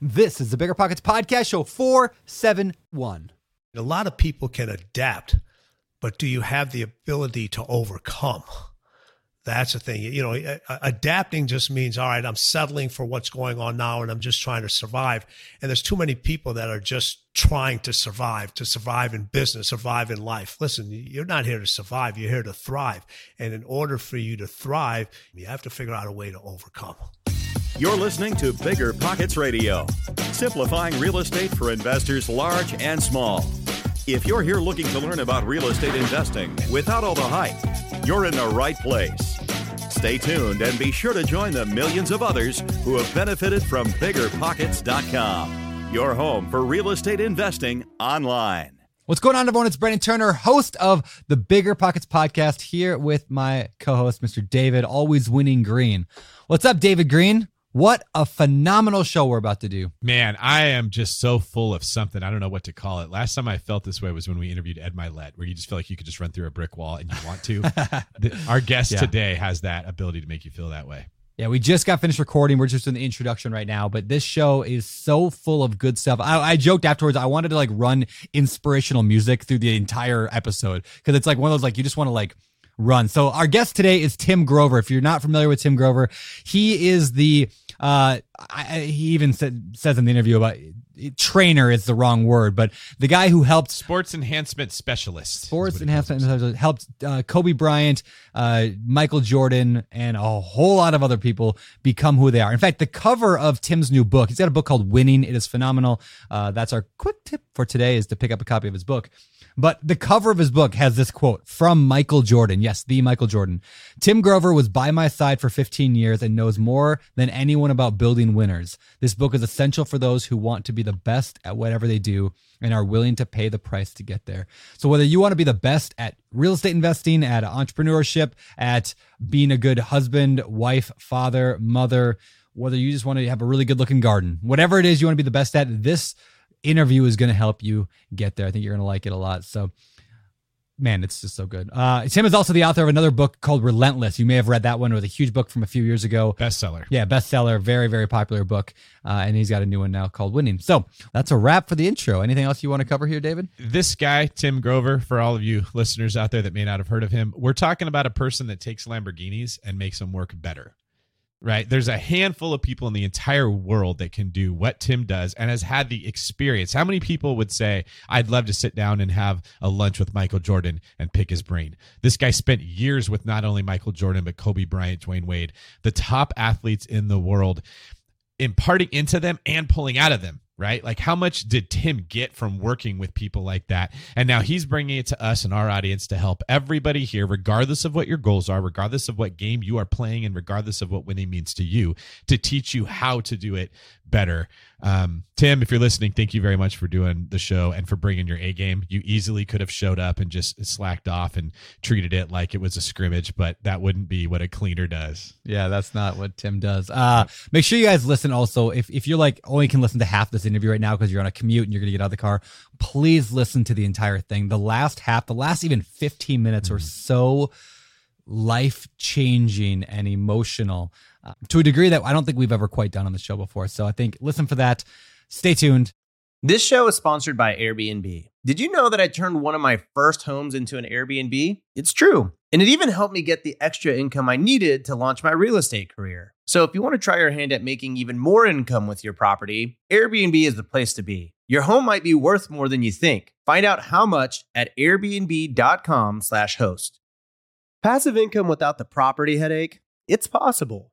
This is the Bigger Pockets Podcast, show 471. A lot of people can adapt, but do you have the ability to overcome? That's the thing. You know, adapting just means, all right, I'm settling for what's going on now and I'm just trying to survive. And there's too many people that are just trying to survive, to survive in business, survive in life. Listen, you're not here to survive, you're here to thrive. And in order for you to thrive, you have to figure out a way to overcome. You're listening to Bigger Pockets Radio, simplifying real estate for investors large and small. If you're here looking to learn about real estate investing without all the hype, you're in the right place. Stay tuned and be sure to join the millions of others who have benefited from biggerpockets.com, your home for real estate investing online. What's going on, everyone? It's Brandon Turner, host of the Bigger Pockets podcast, here with my co host, Mr. David, always winning green. What's up, David Greene? What a phenomenal show we're about to do. Man, I am just so full of something. I don't know what to call it. Last time I felt this way was when we interviewed Ed Mylett, where you just feel like you could just run through a brick wall and you want to. the, our guest yeah. today has that ability to make you feel that way. Yeah, we just got finished recording. We're just in the introduction right now, but this show is so full of good stuff. I, I joked afterwards, I wanted to like run inspirational music through the entire episode because it's like one of those like you just want to like run. So our guest today is Tim Grover. If you're not familiar with Tim Grover, he is the uh, I, he even said, says in the interview about trainer is the wrong word, but the guy who helped sports enhancement specialist, sports enhancement helped uh, Kobe Bryant, uh, Michael Jordan, and a whole lot of other people become who they are. In fact, the cover of Tim's new book, he's got a book called Winning. It is phenomenal. Uh, that's our quick tip for today is to pick up a copy of his book. But the cover of his book has this quote from Michael Jordan. Yes, the Michael Jordan. Tim Grover was by my side for 15 years and knows more than anyone about building winners. This book is essential for those who want to be the best at whatever they do and are willing to pay the price to get there. So whether you want to be the best at real estate investing, at entrepreneurship, at being a good husband, wife, father, mother, whether you just want to have a really good looking garden, whatever it is you want to be the best at, this interview is going to help you get there. I think you're going to like it a lot. So, man, it's just so good. Uh, Tim is also the author of another book called Relentless. You may have read that one. It was a huge book from a few years ago. Bestseller. Yeah, bestseller. Very, very popular book. Uh, and he's got a new one now called Winning. So that's a wrap for the intro. Anything else you want to cover here, David? This guy, Tim Grover, for all of you listeners out there that may not have heard of him, we're talking about a person that takes Lamborghinis and makes them work better right? There's a handful of people in the entire world that can do what Tim does and has had the experience. How many people would say, I'd love to sit down and have a lunch with Michael Jordan and pick his brain? This guy spent years with not only Michael Jordan, but Kobe Bryant, Dwyane Wade, the top athletes in the world, imparting into them and pulling out of them right? Like, how much did Tim get from working with people like that? And now he's bringing it to us and our audience to help everybody here, regardless of what your goals are, regardless of what game you are playing, and regardless of what winning means to you, to teach you how to do it better. Um, Tim, if you're listening, thank you very much for doing the show and for bringing your A game. You easily could have showed up and just slacked off and treated it like it was a scrimmage, but that wouldn't be what a cleaner does. Yeah, that's not what Tim does. Uh, make sure you guys listen also. If, if you're like only can listen to half this interview right now because you're on a commute and you're going to get out of the car, please listen to the entire thing. The last half, the last even 15 minutes mm-hmm. are so life changing and emotional to a degree that I don't think we've ever quite done on the show before. So I think listen for that. Stay tuned. This show is sponsored by Airbnb. Did you know that I turned one of my first homes into an Airbnb? It's true. And it even helped me get the extra income I needed to launch my real estate career. So if you want to try your hand at making even more income with your property, Airbnb is the place to be. Your home might be worth more than you think. Find out how much at airbnb.com/host. Passive income without the property headache? It's possible.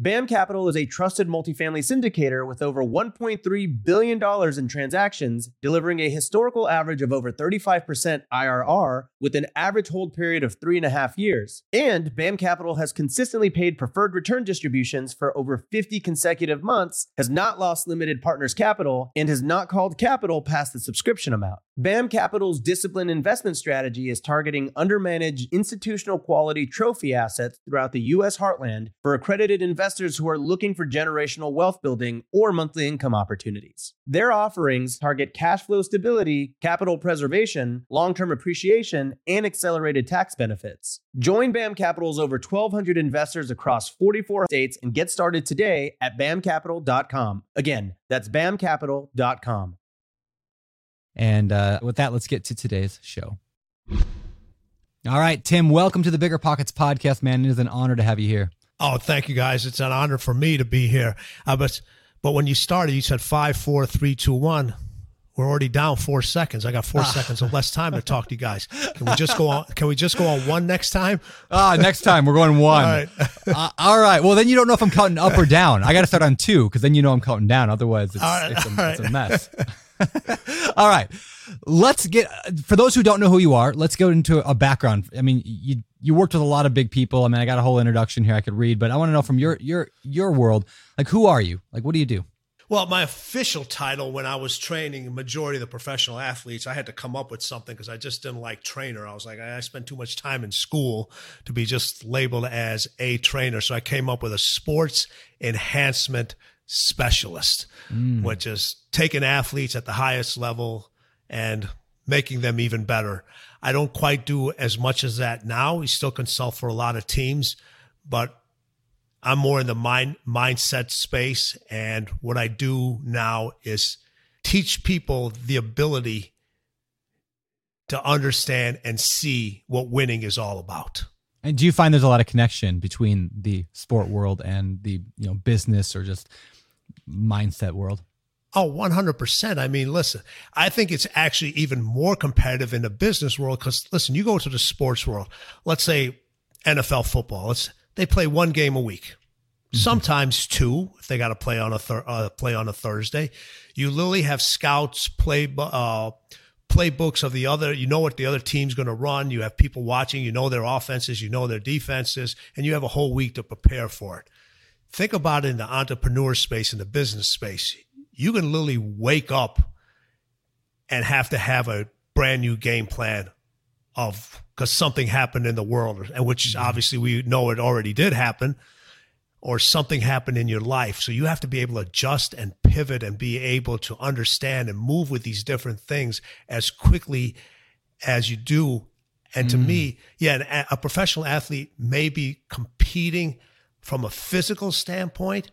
BAM Capital is a trusted multifamily syndicator with over $1.3 billion in transactions, delivering a historical average of over 35% IRR with an average hold period of three and a half years. And BAM Capital has consistently paid preferred return distributions for over 50 consecutive months, has not lost limited partners capital, and has not called capital past the subscription amount. BAM Capital's disciplined investment strategy is targeting undermanaged institutional quality trophy assets throughout the U.S. heartland for accredited investors who are looking for generational wealth building or monthly income opportunities. Their offerings target cash flow stability, capital preservation, long term appreciation, and accelerated tax benefits. Join BAM Capital's over 1,200 investors across 44 states and get started today at bamcapital.com. Again, that's bamcapital.com. And uh, with that, let's get to today's show. All right, Tim, welcome to the Bigger Pockets podcast, man. It is an honor to have you here. Oh, thank you, guys. It's an honor for me to be here. Uh, but but when you started, you said five, four, three, two, one. We're already down four seconds. I got four seconds of less time to talk to you guys. Can we just go on? Can we just go on one next time? Ah, next time we're going one. All right. Uh, all right. Well, then you don't know if I'm counting up or down. I got to start on two because then you know I'm counting down. Otherwise, it's, right, it's, a, all it's a mess. all right. Let's get for those who don't know who you are. Let's go into a background. I mean, you you worked with a lot of big people. I mean, I got a whole introduction here I could read, but I want to know from your your your world, like who are you? Like what do you do? Well, my official title when I was training a majority of the professional athletes, I had to come up with something because I just didn't like trainer. I was like, I spent too much time in school to be just labeled as a trainer. So I came up with a sports enhancement specialist, mm. which is taking athletes at the highest level and making them even better. I don't quite do as much as that now. We still consult for a lot of teams, but I'm more in the mind mindset space, and what I do now is teach people the ability to understand and see what winning is all about. And do you find there's a lot of connection between the sport world and the you know business or just mindset world? Oh, 100%. I mean, listen, I think it's actually even more competitive in the business world because, listen, you go to the sports world, let's say NFL football, let's, they play one game a week. Sometimes two, if they got to play on a thir- uh, play on a Thursday. You literally have scouts play uh, playbooks of the other. You know what the other team's going to run. You have people watching. You know their offenses. You know their defenses, and you have a whole week to prepare for it. Think about it in the entrepreneur space, in the business space. You can literally wake up and have to have a brand new game plan of because something happened in the world, and which mm-hmm. obviously we know it already did happen, or something happened in your life. So you have to be able to adjust and pivot and be able to understand and move with these different things as quickly as you do. And to me, mm. yeah, a professional athlete may be competing from a physical standpoint,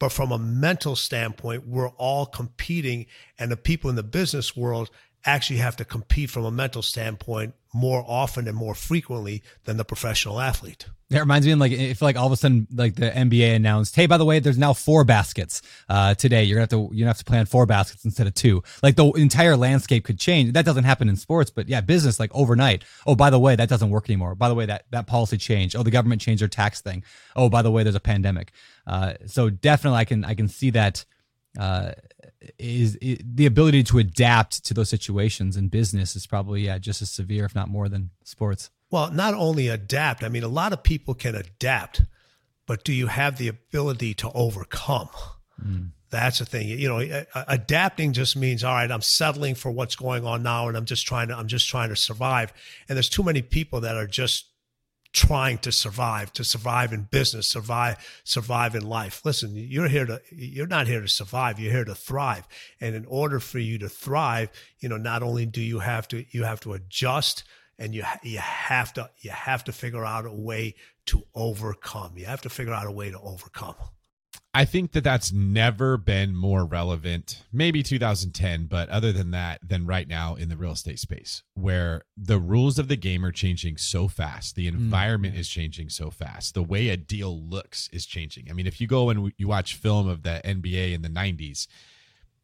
but from a mental standpoint, we're all competing, and the people in the business world actually have to compete from a mental standpoint more often and more frequently than the professional athlete. That reminds me, of like if like all of a sudden like the NBA announced, hey, by the way, there's now four baskets uh, today. You're gonna have to you have to plan four baskets instead of two. Like the entire landscape could change. That doesn't happen in sports, but yeah, business like overnight. Oh, by the way, that doesn't work anymore. By the way, that that policy changed. Oh, the government changed their tax thing. Oh, by the way, there's a pandemic. Uh, so definitely, I can I can see that. Uh, is, is the ability to adapt to those situations in business is probably yeah just as severe, if not more, than sports. Well, not only adapt, I mean, a lot of people can adapt, but do you have the ability to overcome? Hmm. That's the thing. You know, adapting just means, all right, I'm settling for what's going on now and I'm just trying to, I'm just trying to survive. And there's too many people that are just trying to survive, to survive in business, survive, survive in life. Listen, you're here to, you're not here to survive. You're here to thrive. And in order for you to thrive, you know, not only do you have to, you have to adjust and you, you have to, you have to figure out a way to overcome. You have to figure out a way to overcome. I think that that's never been more relevant, maybe 2010, but other than that, than right now in the real estate space, where the rules of the game are changing so fast. The mm, environment is changing so fast. The way a deal looks is changing. I mean, if you go and you watch film of the NBA in the 90s,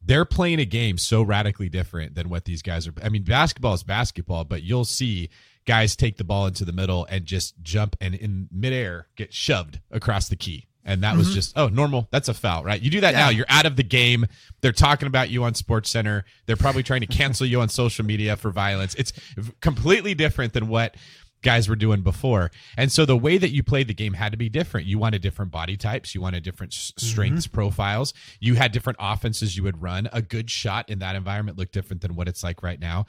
they're playing a game so radically different than what these guys are. I mean, basketball is basketball, but you'll see guys take the ball into the middle and just jump and in midair get shoved across the key and that was mm-hmm. just oh normal. That's a foul right? You do that now you're out of the game. They're talking about you on SportsCenter they're probably trying to cancel you on social media for violence. It's completely different than what guys were doing before. And so the way that you played the game had to be different. You wanted different body types. You wanted different s- mm-hmm. strengths profiles. You had different offenses. You would run. A good shot in that environment looked different than what it's like right now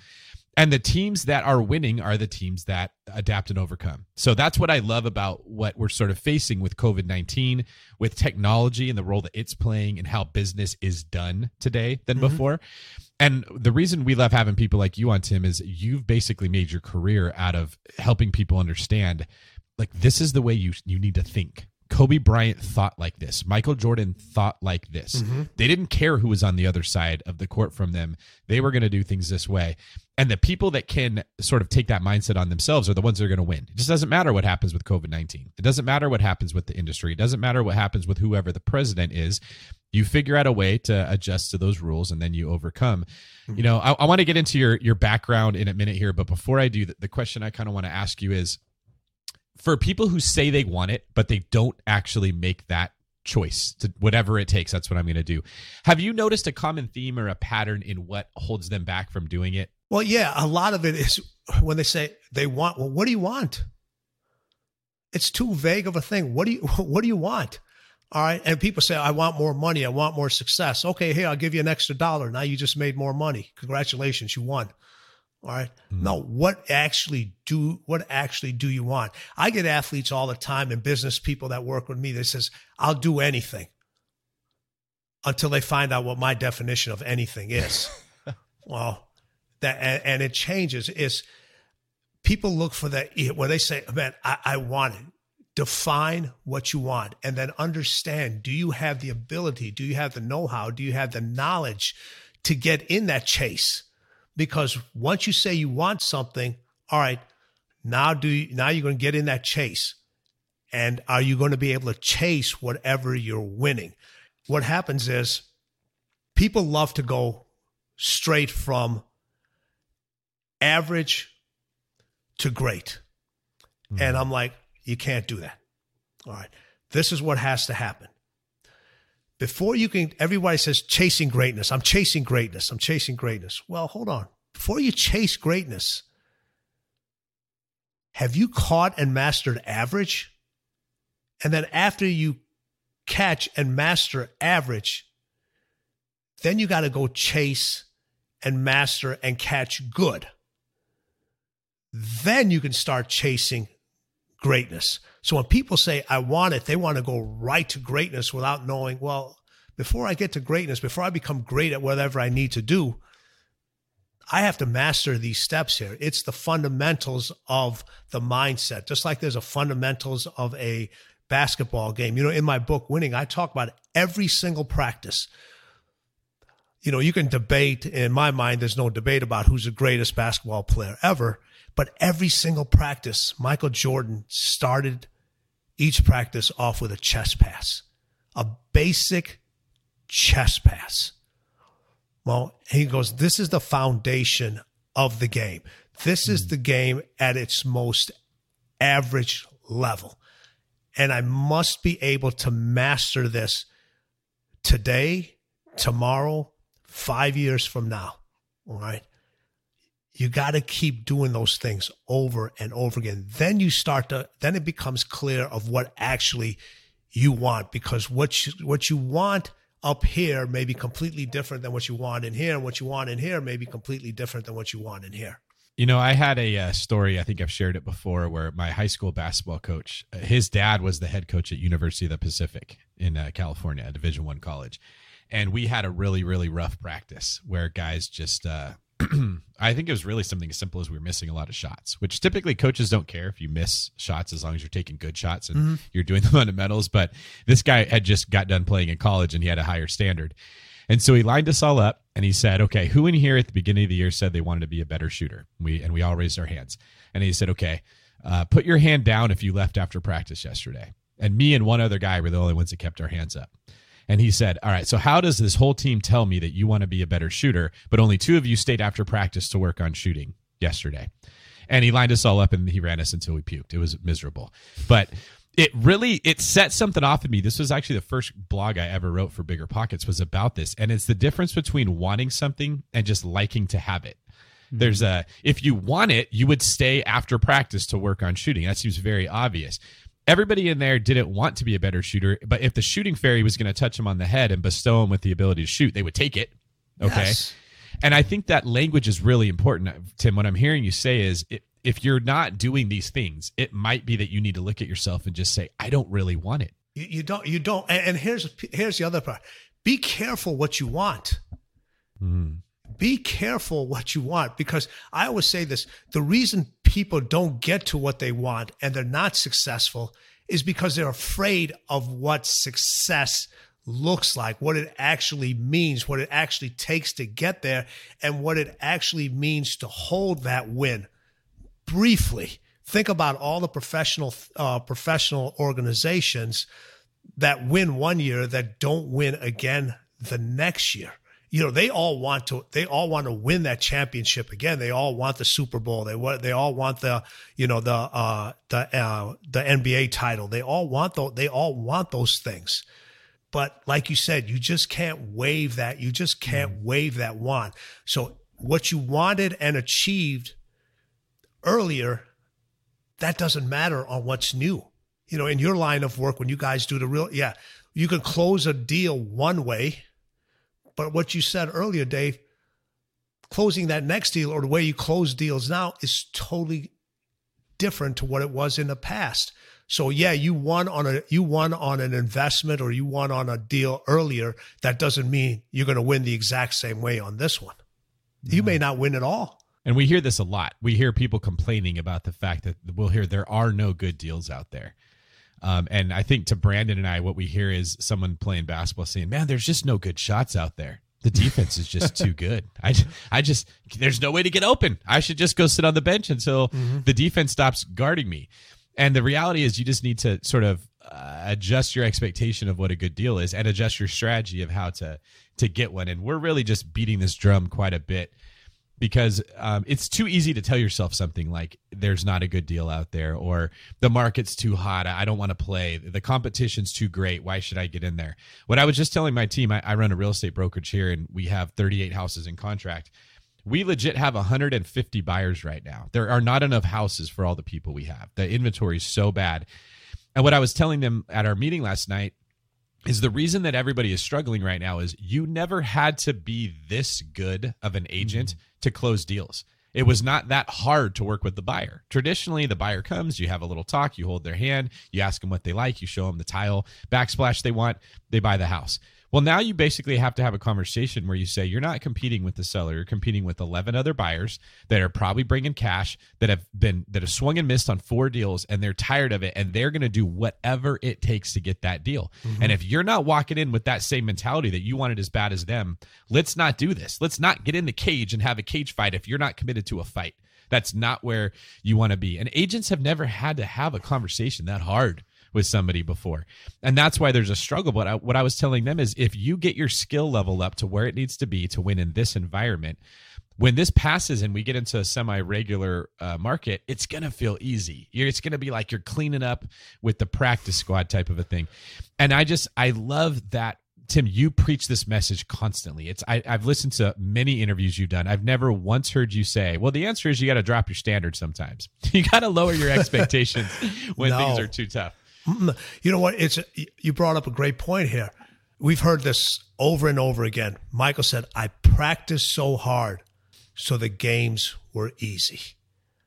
and the teams that are winning are the teams that adapt and overcome. So that's what I love about what we're sort of facing with COVID 19, with technology and the role that it's playing and how business is done today than mm-hmm. before. And the reason we love having people like you on, Tim, is you've basically made your career out of helping people understand like this is the way you you need to think. Kobe Bryant thought like this. Michael Jordan thought like this. Mm-hmm. They didn't care who was on the other side of the court from them. They were going to do things this way. And the people that can sort of take that mindset on themselves are the ones that are going to win. It just doesn't matter what happens with COVID 19. It doesn't matter what happens with the industry. It doesn't matter what happens with whoever the president is. You figure out a way to adjust to those rules and then you overcome. You mm-hmm. know, I, I want to get into your your background in a minute here, but before I do, the, the question I kind of want to ask you is for people who say they want it, but they don't actually make that choice to whatever it takes, that's what I'm going to do. Have you noticed a common theme or a pattern in what holds them back from doing it? Well, yeah, a lot of it is when they say they want. Well, what do you want? It's too vague of a thing. What do you What do you want? All right, and people say, "I want more money. I want more success." Okay, Hey, I'll give you an extra dollar. Now you just made more money. Congratulations, you won. All right. Mm-hmm. Now, what actually do what actually do you want? I get athletes all the time and business people that work with me that says, "I'll do anything." Until they find out what my definition of anything is. well, that and, and it changes. Is people look for that eh, where they say, "Man, I, I want it." Define what you want, and then understand: Do you have the ability? Do you have the know-how? Do you have the knowledge to get in that chase? Because once you say you want something, all right, now do you, now you're going to get in that chase, and are you going to be able to chase whatever you're winning? What happens is people love to go straight from average to great. Hmm. And I'm like, you can't do that. All right. This is what has to happen. Before you can, everybody says chasing greatness. I'm chasing greatness. I'm chasing greatness. Well, hold on. Before you chase greatness, have you caught and mastered average? And then after you catch and master average, then you got to go chase and master and catch good. Then you can start chasing greatness. So when people say, I want it, they want to go right to greatness without knowing, well, before I get to greatness, before I become great at whatever I need to do, I have to master these steps here. It's the fundamentals of the mindset, just like there's a fundamentals of a basketball game. You know, in my book, Winning, I talk about every single practice. You know, you can debate, in my mind, there's no debate about who's the greatest basketball player ever, but every single practice, Michael Jordan started each practice off with a chest pass, a basic chest pass. Well, he goes, This is the foundation of the game. This is the game at its most average level. And I must be able to master this today, tomorrow, five years from now. All right. You got to keep doing those things over and over again. Then you start to, then it becomes clear of what actually you want because what you, what you want up here may be completely different than what you want in here. And what you want in here may be completely different than what you want in here. You know, I had a uh, story. I think I've shared it before, where my high school basketball coach, uh, his dad was the head coach at University of the Pacific in uh, California, a Division One college, and we had a really, really rough practice where guys just uh, I think it was really something as simple as we were missing a lot of shots, which typically coaches don't care if you miss shots as long as you're taking good shots and mm-hmm. you're doing the fundamentals. But this guy had just got done playing in college and he had a higher standard. And so he lined us all up and he said, Okay, who in here at the beginning of the year said they wanted to be a better shooter? We and we all raised our hands. And he said, Okay, uh, put your hand down if you left after practice yesterday. And me and one other guy were the only ones that kept our hands up. And he said, All right, so how does this whole team tell me that you want to be a better shooter, but only two of you stayed after practice to work on shooting yesterday? And he lined us all up and he ran us until we puked. It was miserable. But it really it set something off in me this was actually the first blog i ever wrote for bigger pockets was about this and it's the difference between wanting something and just liking to have it mm-hmm. there's a if you want it you would stay after practice to work on shooting that seems very obvious everybody in there didn't want to be a better shooter but if the shooting fairy was going to touch him on the head and bestow him with the ability to shoot they would take it okay yes. and i think that language is really important tim what i'm hearing you say is it, if you're not doing these things, it might be that you need to look at yourself and just say, I don't really want it. You, you don't, you don't. And, here's, here's the other part. Be careful what you want. Mm. Be careful what you want because I always say this the reason people don't get to what they want and they're not successful is because they're afraid of what success looks like, what it actually means, what it actually takes to get there, and what it actually means to hold that win briefly think about all the professional uh, professional organizations that win one year that don't win again the next year. You know, they all want to they all want to win that championship again. They all want the Super Bowl. They want they all want the you know the uh, the uh, the NBA title. They all want those they all want those things. But like you said, you just can't wave that. You just can't wave that wand. So what you wanted and achieved earlier, that doesn't matter on what's new. You know, in your line of work, when you guys do the real, yeah, you can close a deal one way, but what you said earlier, Dave, closing that next deal or the way you close deals now is totally different to what it was in the past. So yeah, you won on a you won on an investment or you won on a deal earlier. That doesn't mean you're going to win the exact same way on this one. You may mm-hmm. not win at all. And we hear this a lot. We hear people complaining about the fact that we'll hear there are no good deals out there. Um, and I think to Brandon and I, what we hear is someone playing basketball saying, "Man, there's just no good shots out there. The defense is just too good. I, I just there's no way to get open. I should just go sit on the bench until mm-hmm. the defense stops guarding me." And the reality is, you just need to sort of uh, adjust your expectation of what a good deal is and adjust your strategy of how to to get one. And we're really just beating this drum quite a bit because um, it's too easy to tell yourself something like there's not a good deal out there or the market's too hot. I don't want to play. The competition's too great. Why should i get in there? What i was just telling my team I, I run a real estate brokerage here and we have 38 houses in contract. We legit have 150 buyers right now. There are not enough houses for all the people we have. The inventory is so bad. And what i was telling them at our meeting last night is the reason that everybody is struggling right now is you never had to be this good of an agent mm-hmm. to close deals. It was not that hard to work with the buyer. Traditionally, the buyer comes, you have a little talk, you hold their hand, you ask them what they like, you show them the tile backsplash they want, they buy the house. Well, now you basically have to have a conversation where you say you're not competing with the seller, you're competing with 11 other buyers that are probably bringing cash that have been that have swung and missed on four deals and they're tired of it and they're going to do whatever it takes to get that deal. Mm-hmm. And if you're not walking in with that same mentality that you want it as bad as them, let's not do this. Let's not get in the cage and have a cage fight if you're not committed to a fight. That's not where you want to be. And agents have never had to have a conversation that hard with somebody before. And that's why there's a struggle. But I, what I was telling them is if you get your skill level up to where it needs to be to win in this environment, when this passes and we get into a semi-regular uh, market, it's gonna feel easy. You're, it's gonna be like you're cleaning up with the practice squad type of a thing. And I just I love that Tim, you preach this message constantly. It's I, have listened to many interviews you've done. I've never once heard you say, "Well, the answer is you got to drop your standards sometimes. You got to lower your expectations when no. things are too tough." Mm, mm. You know what? It's you brought up a great point here. We've heard this over and over again. Michael said, "I practiced so hard, so the games were easy."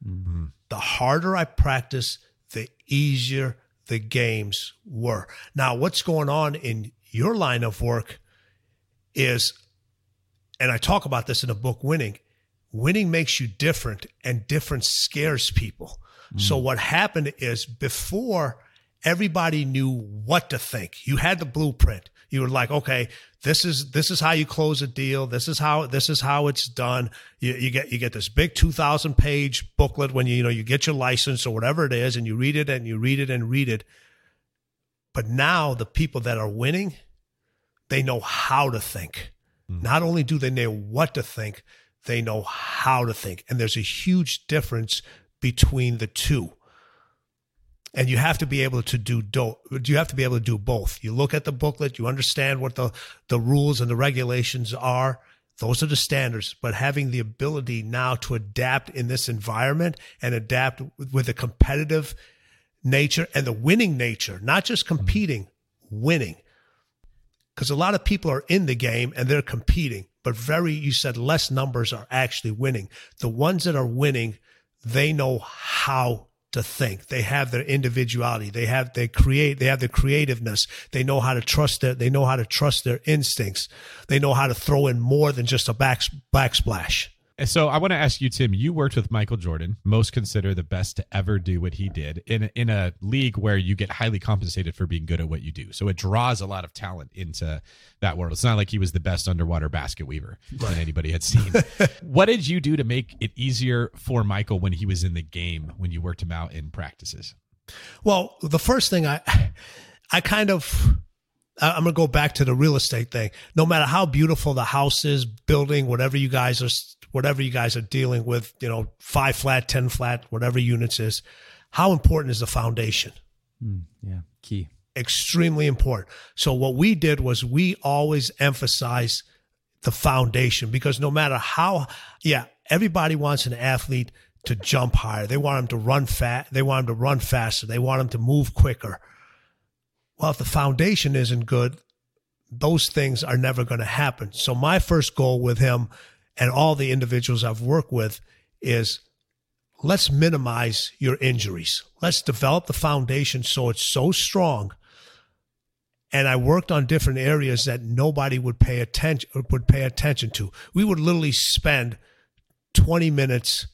Mm-hmm. The harder I practiced, the easier the games were. Now, what's going on in your line of work is, and I talk about this in the book Winning. winning makes you different and different scares people. So mm. what happened is before everybody knew what to think. You had the blueprint. You were like, okay, this is this is how you close a deal. This is how this is how it's done. You, you get you get this big two thousand page booklet when you you know you get your license or whatever it is, and you read it and you read it and read it. But now the people that are winning, they know how to think. Hmm. Not only do they know what to think, they know how to think, and there's a huge difference between the two and you have to be able to do do you have to be able to do both. You look at the booklet you understand what the the rules and the regulations are. Those are the standards. But having the ability now to adapt in this environment and adapt with a competitive nature and the winning nature not just mm-hmm. competing winning. Because a lot of people are in the game and they're competing but very you said less numbers are actually winning. The ones that are winning they know how to think. They have their individuality. They have they create. They have their creativeness. They know how to trust their. They know how to trust their instincts. They know how to throw in more than just a back backsplash. So I want to ask you, Tim. You worked with Michael Jordan, most consider the best to ever do what he did in a, in a league where you get highly compensated for being good at what you do. So it draws a lot of talent into that world. It's not like he was the best underwater basket weaver that anybody had seen. what did you do to make it easier for Michael when he was in the game when you worked him out in practices? Well, the first thing I, I kind of, I'm going to go back to the real estate thing. No matter how beautiful the house is, building, whatever you guys are, whatever you guys are dealing with, you know, five flat, 10 flat, whatever units is, how important is the foundation? Hmm, yeah, key. extremely important. So what we did was we always emphasize the foundation because no matter how, yeah, everybody wants an athlete to jump higher. They want him to run fat. They want him to run faster. They want him to move quicker. Well, if the foundation isn't good, those things are never going to happen. So my first goal with him and all the individuals I've worked with is let's minimize your injuries. Let's develop the foundation so it's so strong. And I worked on different areas that nobody would pay attention would pay attention to. We would literally spend 20 minutes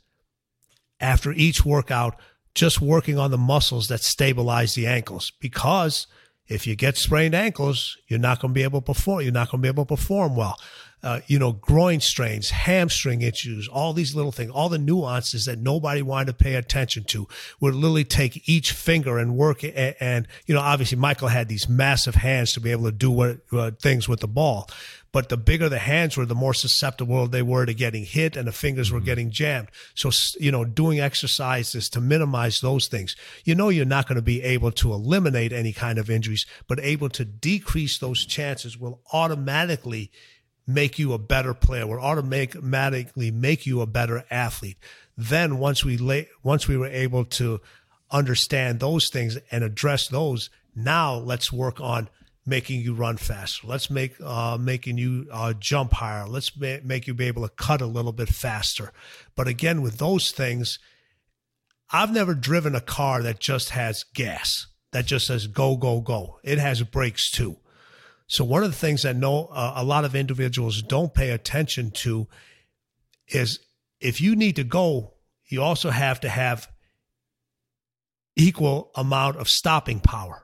after each workout just working on the muscles that stabilize the ankles because if you get sprained ankles, you're not going to be able to perform. You're not going to be able to perform well. Uh, you know, groin strains, hamstring issues, all these little things, all the nuances that nobody wanted to pay attention to would literally take each finger and work. And, and you know, obviously Michael had these massive hands to be able to do what, uh, things with the ball. But the bigger the hands were, the more susceptible they were to getting hit and the fingers were getting jammed. So, you know, doing exercises to minimize those things. You know, you're not going to be able to eliminate any kind of injuries, but able to decrease those chances will automatically make you a better player, will automatically make you a better athlete. Then once we lay, once we were able to understand those things and address those, now let's work on making you run faster. Let's make uh, making you uh, jump higher. Let's ma- make you be able to cut a little bit faster. But again, with those things, I've never driven a car that just has gas, that just says go, go, go. It has brakes too. So one of the things that no, uh, a lot of individuals don't pay attention to is if you need to go, you also have to have equal amount of stopping power.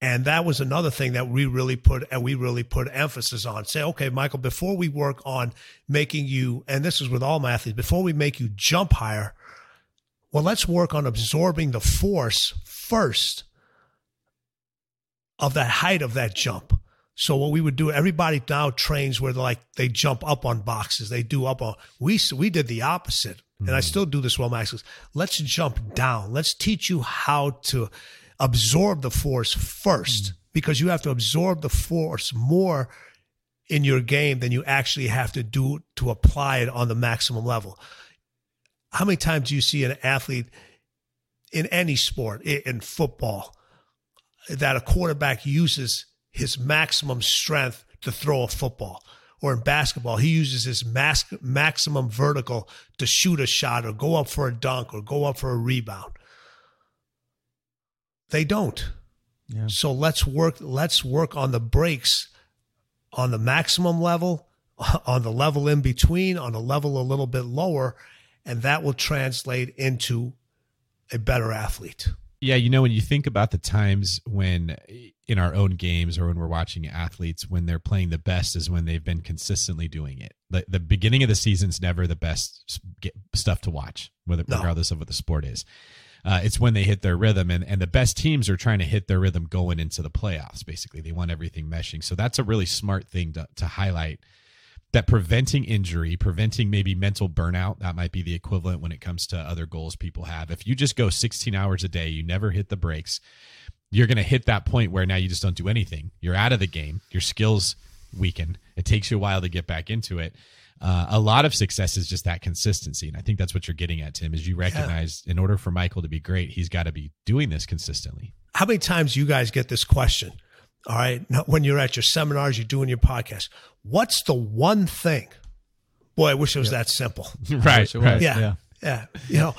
And that was another thing that we really put and we really put emphasis on. Say, okay, Michael, before we work on making you, and this is with all my athletes, before we make you jump higher, well, let's work on absorbing the force first of that height of that jump. So what we would do, everybody now trains where they like they jump up on boxes, they do up on. We we did the opposite, and I mm. still do this well, Max. Let's jump down. Let's teach you how to absorb the force first, mm. because you have to absorb the force more in your game than you actually have to do to apply it on the maximum level. How many times do you see an athlete in any sport, in football, that a quarterback uses his maximum strength to throw a football? Or in basketball, he uses his max, maximum vertical to shoot a shot or go up for a dunk or go up for a rebound. They don't. Yeah. So let's work let's work on the brakes on the maximum level on the level in between, on a level a little bit lower, and that will translate into a better athlete. Yeah, you know, when you think about the times when in our own games or when we're watching athletes, when they're playing the best is when they've been consistently doing it. The, the beginning of the season's never the best stuff to watch, whether no. regardless of what the sport is. Uh, it's when they hit their rhythm, and, and the best teams are trying to hit their rhythm going into the playoffs. Basically, they want everything meshing. So that's a really smart thing to, to highlight that preventing injury, preventing maybe mental burnout, that might be the equivalent when it comes to other goals people have. If you just go 16 hours a day, you never hit the brakes, you're going to hit that point where now you just don't do anything. You're out of the game, your skills weaken. It takes you a while to get back into it. Uh, a lot of success is just that consistency. And I think that's what you're getting at, Tim, is you recognize yeah. in order for Michael to be great, he's got to be doing this consistently. How many times you guys get this question? All right. When you're at your seminars, you're doing your podcast. What's the one thing? Boy, I wish it was that simple. right. right. Yeah, yeah. Yeah. You know,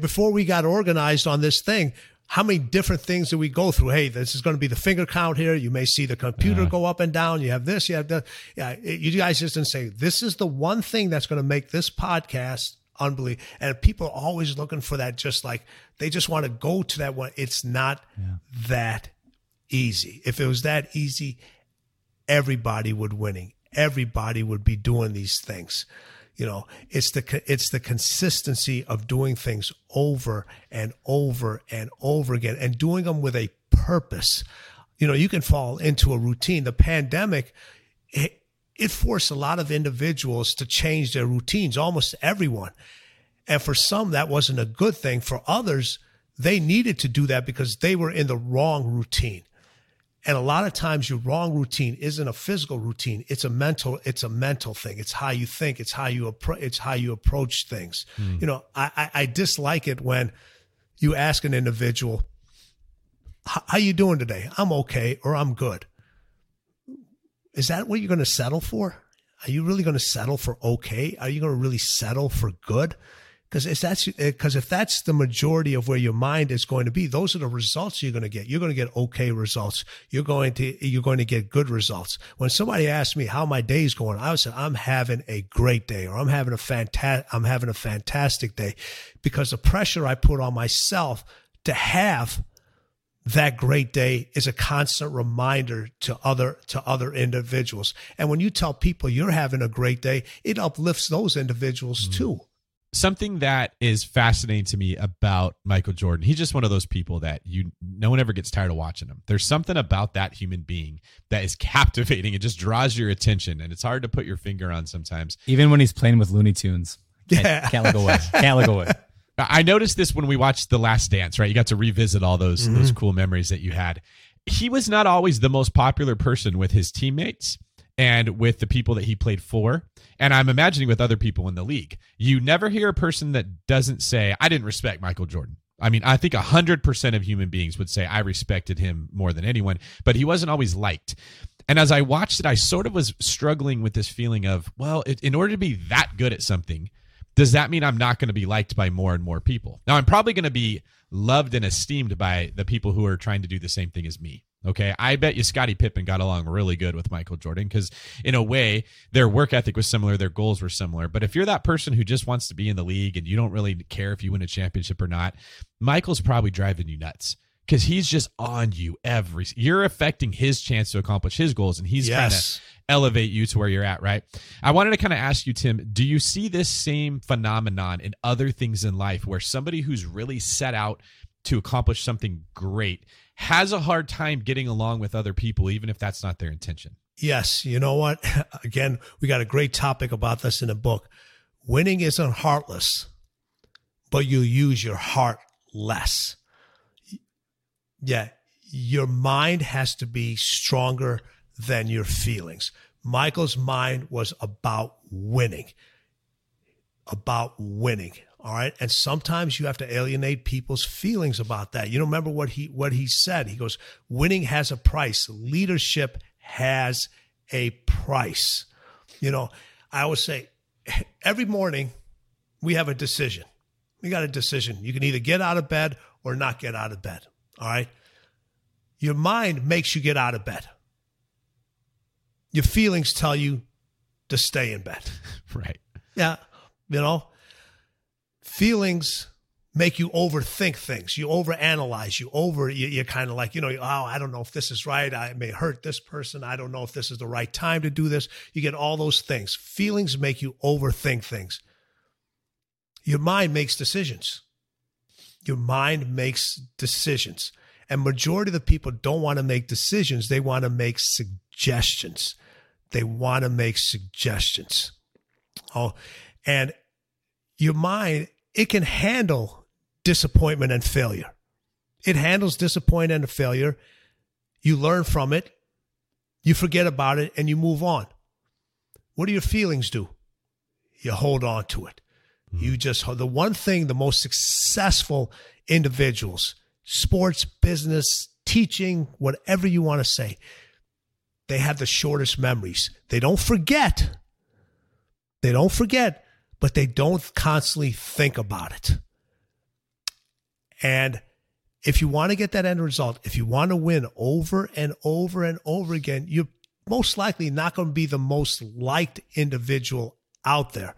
before we got organized on this thing, how many different things do we go through? Hey, this is going to be the finger count here. You may see the computer uh-huh. go up and down. You have this, you have that. Yeah. You guys just didn't say, this is the one thing that's going to make this podcast unbelievable. And people are always looking for that, just like they just want to go to that one. It's not yeah. that easy. If it was that easy, everybody would winning. Everybody would be doing these things. You know, it's the it's the consistency of doing things over and over and over again and doing them with a purpose. You know, you can fall into a routine. The pandemic it, it forced a lot of individuals to change their routines, almost everyone. And for some that wasn't a good thing. For others, they needed to do that because they were in the wrong routine. And a lot of times your wrong routine isn't a physical routine. It's a mental, it's a mental thing. It's how you think. It's how you approach, it's how you approach things. Mm. You know, I, I, I, dislike it when you ask an individual, how you doing today? I'm okay or I'm good. Is that what you're going to settle for? Are you really going to settle for okay? Are you going to really settle for good? Because if that's because if that's the majority of where your mind is going to be those are the results you're going to get. You're going to get okay results. You're going to you're going to get good results. When somebody asks me how my day is going i would say i'm having a great day or i'm having a fantastic i'm having a fantastic day because the pressure i put on myself to have that great day is a constant reminder to other to other individuals. And when you tell people you're having a great day it uplifts those individuals mm. too something that is fascinating to me about Michael Jordan. He's just one of those people that you no one ever gets tired of watching him. There's something about that human being that is captivating. It just draws your attention and it's hard to put your finger on sometimes. Even when he's playing with Looney Tunes. Can't, yeah. can't look away. Can't look away. I noticed this when we watched The Last Dance, right? You got to revisit all those mm-hmm. those cool memories that you had. He was not always the most popular person with his teammates and with the people that he played for. And I'm imagining with other people in the league. You never hear a person that doesn't say, I didn't respect Michael Jordan. I mean, I think 100% of human beings would say, I respected him more than anyone, but he wasn't always liked. And as I watched it, I sort of was struggling with this feeling of, well, it, in order to be that good at something, does that mean I'm not going to be liked by more and more people? Now, I'm probably going to be loved and esteemed by the people who are trying to do the same thing as me. Okay. I bet you Scottie Pippen got along really good with Michael Jordan because, in a way, their work ethic was similar, their goals were similar. But if you're that person who just wants to be in the league and you don't really care if you win a championship or not, Michael's probably driving you nuts because he's just on you every. You're affecting his chance to accomplish his goals, and he's yes. trying to elevate you to where you're at. Right. I wanted to kind of ask you, Tim. Do you see this same phenomenon in other things in life where somebody who's really set out to accomplish something great has a hard time getting along with other people, even if that's not their intention. Yes. You know what? Again, we got a great topic about this in the book. Winning isn't heartless, but you use your heart less. Yeah. Your mind has to be stronger than your feelings. Michael's mind was about winning, about winning. All right. And sometimes you have to alienate people's feelings about that. You remember what he what he said. He goes, winning has a price. Leadership has a price. You know, I always say every morning we have a decision. We got a decision. You can either get out of bed or not get out of bed. All right. Your mind makes you get out of bed. Your feelings tell you to stay in bed. Right. Yeah. You know, feelings make you overthink things. You overanalyze. You over, you, you're kind of like, you know, oh, I don't know if this is right. I may hurt this person. I don't know if this is the right time to do this. You get all those things. Feelings make you overthink things. Your mind makes decisions. Your mind makes decisions. And majority of the people don't want to make decisions. They want to make suggestions. They want to make suggestions. Oh, and your mind, it can handle disappointment and failure. It handles disappointment and failure. You learn from it, you forget about it, and you move on. What do your feelings do? You hold on to it. Hmm. You just, the one thing the most successful individuals, sports, business, teaching, whatever you want to say, they have the shortest memories. They don't forget. They don't forget, but they don't constantly think about it. And if you want to get that end result, if you want to win over and over and over again, you're most likely not going to be the most liked individual out there.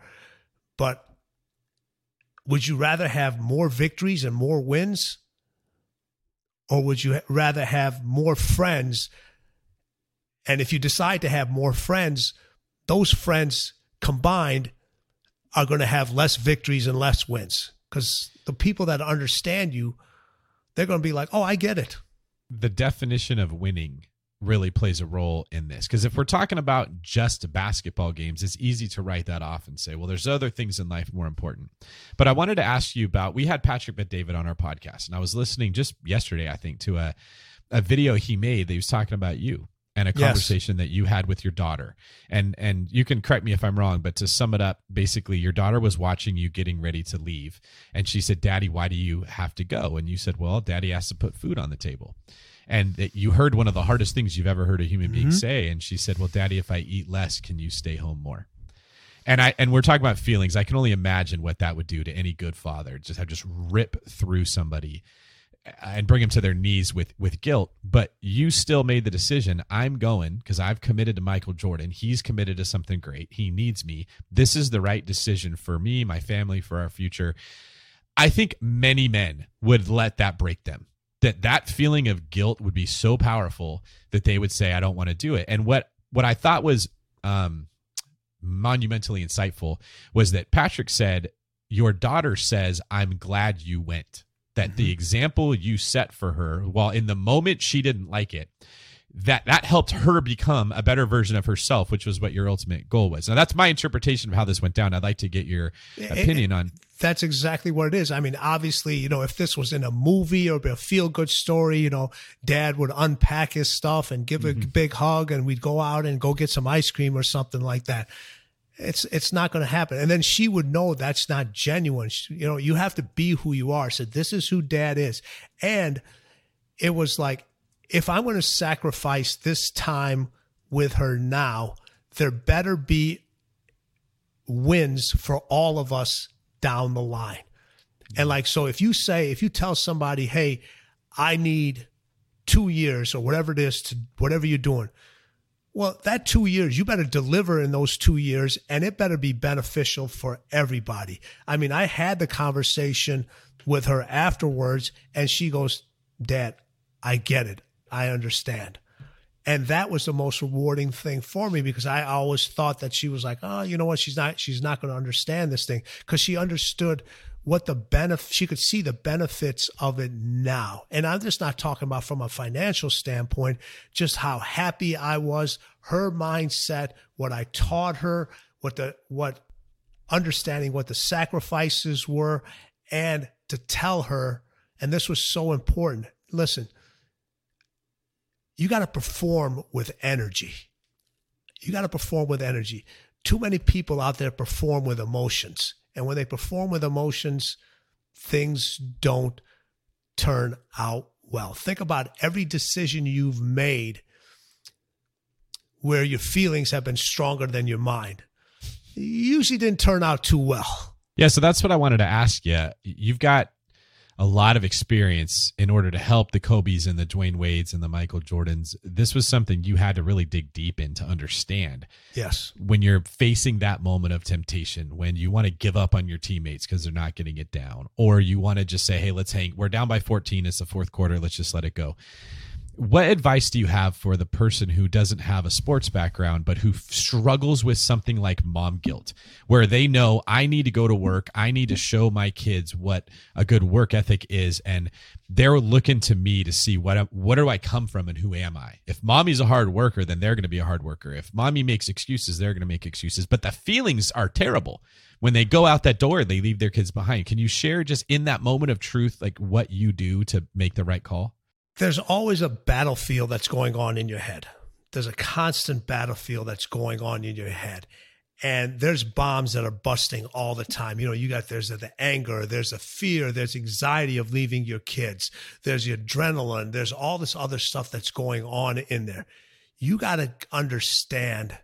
But would you rather have more victories and more wins? Or would you rather have more friends? And if you decide to have more friends, those friends combined are going to have less victories and less wins. Because the people that understand you, they're going to be like, oh, I get it. The definition of winning really plays a role in this. Because if we're talking about just basketball games it's easy to write that off and say well there's other things in life more important. But i wanted to ask you about we had patrick bet-david on our podcast and i was listening just yesterday i think to a, a video he made that he was talking about you and a Yes. conversation that you had with your daughter. And and you can correct me if i'm wrong but to sum it up basically your daughter was watching you getting ready to leave and she said daddy why do you have to go? And you said well daddy has to put food on the table. And that you heard one of the hardest things you've ever heard a human being mm-hmm. say and she said well daddy if i eat less can you stay home more? And i and we're talking about feelings. I can only imagine what that would do to any good father just have just rip through somebody and bring them to their knees with with guilt but you still made the decision. I'm going because i've committed to michael jordan. He's committed to something great. He needs me. This is the right decision for me my family for our future i think many men would let that break them. That that feeling of guilt would be so powerful that they would say i don't want to do it and what what i thought was um monumentally insightful was that patrick said your daughter says i'm glad you went that the mm-hmm. example you set for her while in the moment she didn't like it that that helped her become a better version of herself which was what your ultimate goal was now that's my interpretation of how this went down i'd like to get your eh, eh, opinion on That's exactly what it is. I mean, obviously, you know, if this was in a movie or a feel good story, you know, dad would unpack his stuff and give a mm-hmm. big hug and we'd go out and go get some ice cream or something like that. It's it's not going to happen. And then she would know that's not genuine. She- you know, you have to be who you are. So this is who dad is. And it was like if I'm going to sacrifice this time with her now, there better be wins for all of us down the line. And like, so if you say, if you tell somebody, hey, I need two years or whatever it is to whatever you're doing, well, that two years, you better deliver in those two years and it better be beneficial for everybody. I mean, I had the conversation with her afterwards and she goes, Dad, I get it. I understand. And that was the most rewarding thing for me because I always thought that she was like, oh, you know what? She's not, she's not going to understand this thing because she understood what the benefit, she could see the benefits of it now. And I'm just not talking about from a financial standpoint, just how happy I was, her mindset, what I taught her, what the, what understanding what the sacrifices were and to tell her, and this was so important. Listen, you got to perform with energy. You got to perform with energy. Too many people out there perform with emotions. And when they perform with emotions, things don't turn out well. Think about every decision you've made where your feelings have been stronger than your mind. Usually didn't turn out too well. Yeah, so that's what I wanted to ask you. You've got a lot of experience in order to help the Kobe's and the Dwyane Wades and the Michael Jordans. This was something you had to really dig deep in to understand. Yes. When you're facing that moment of temptation, when you want to give up on your teammates because they're not getting it down, or you want to just say, hey, let's hang, we're down by 14, it's the fourth quarter, let's just let it go what advice do you have for the person who doesn't have a sports background but who struggles with something like mom guilt where they know i need to go to work. I need to show my kids what a good work ethic is and they're looking to me to see what what do i come from and who am i? If mommy's a hard worker then they're going to be a hard worker. If mommy makes excuses they're going to make excuses. But the feelings are terrible when they go out that door they leave their kids behind. Can you share just in that moment of truth like what you do to make the right call there's always a battlefield that's going on in your head. There's a constant battlefield that's going on in your head. And there's bombs that are busting all the time. You know, you got there's the anger, there's the fear, there's anxiety of leaving your kids, there's the adrenaline, there's all this other stuff that's going on in there. You got to understand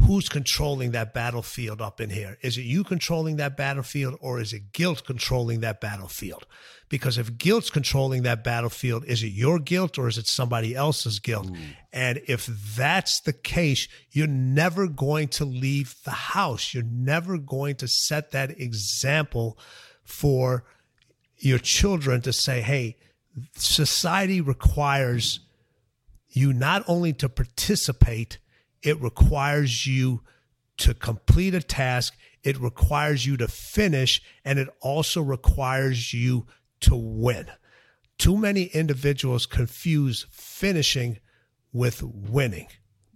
who's controlling that battlefield up in here? Is it you controlling that battlefield or is it guilt controlling that battlefield? Because if guilt's controlling that battlefield, is it your guilt or is it somebody else's guilt? Ooh. And if that's the case, you're never going to leave the house. You're never going to set that example for your children to say, hey, society requires you not only to participate, it requires you to complete a task. It requires you to finish and it also requires you to win. Too many individuals confuse finishing with winning.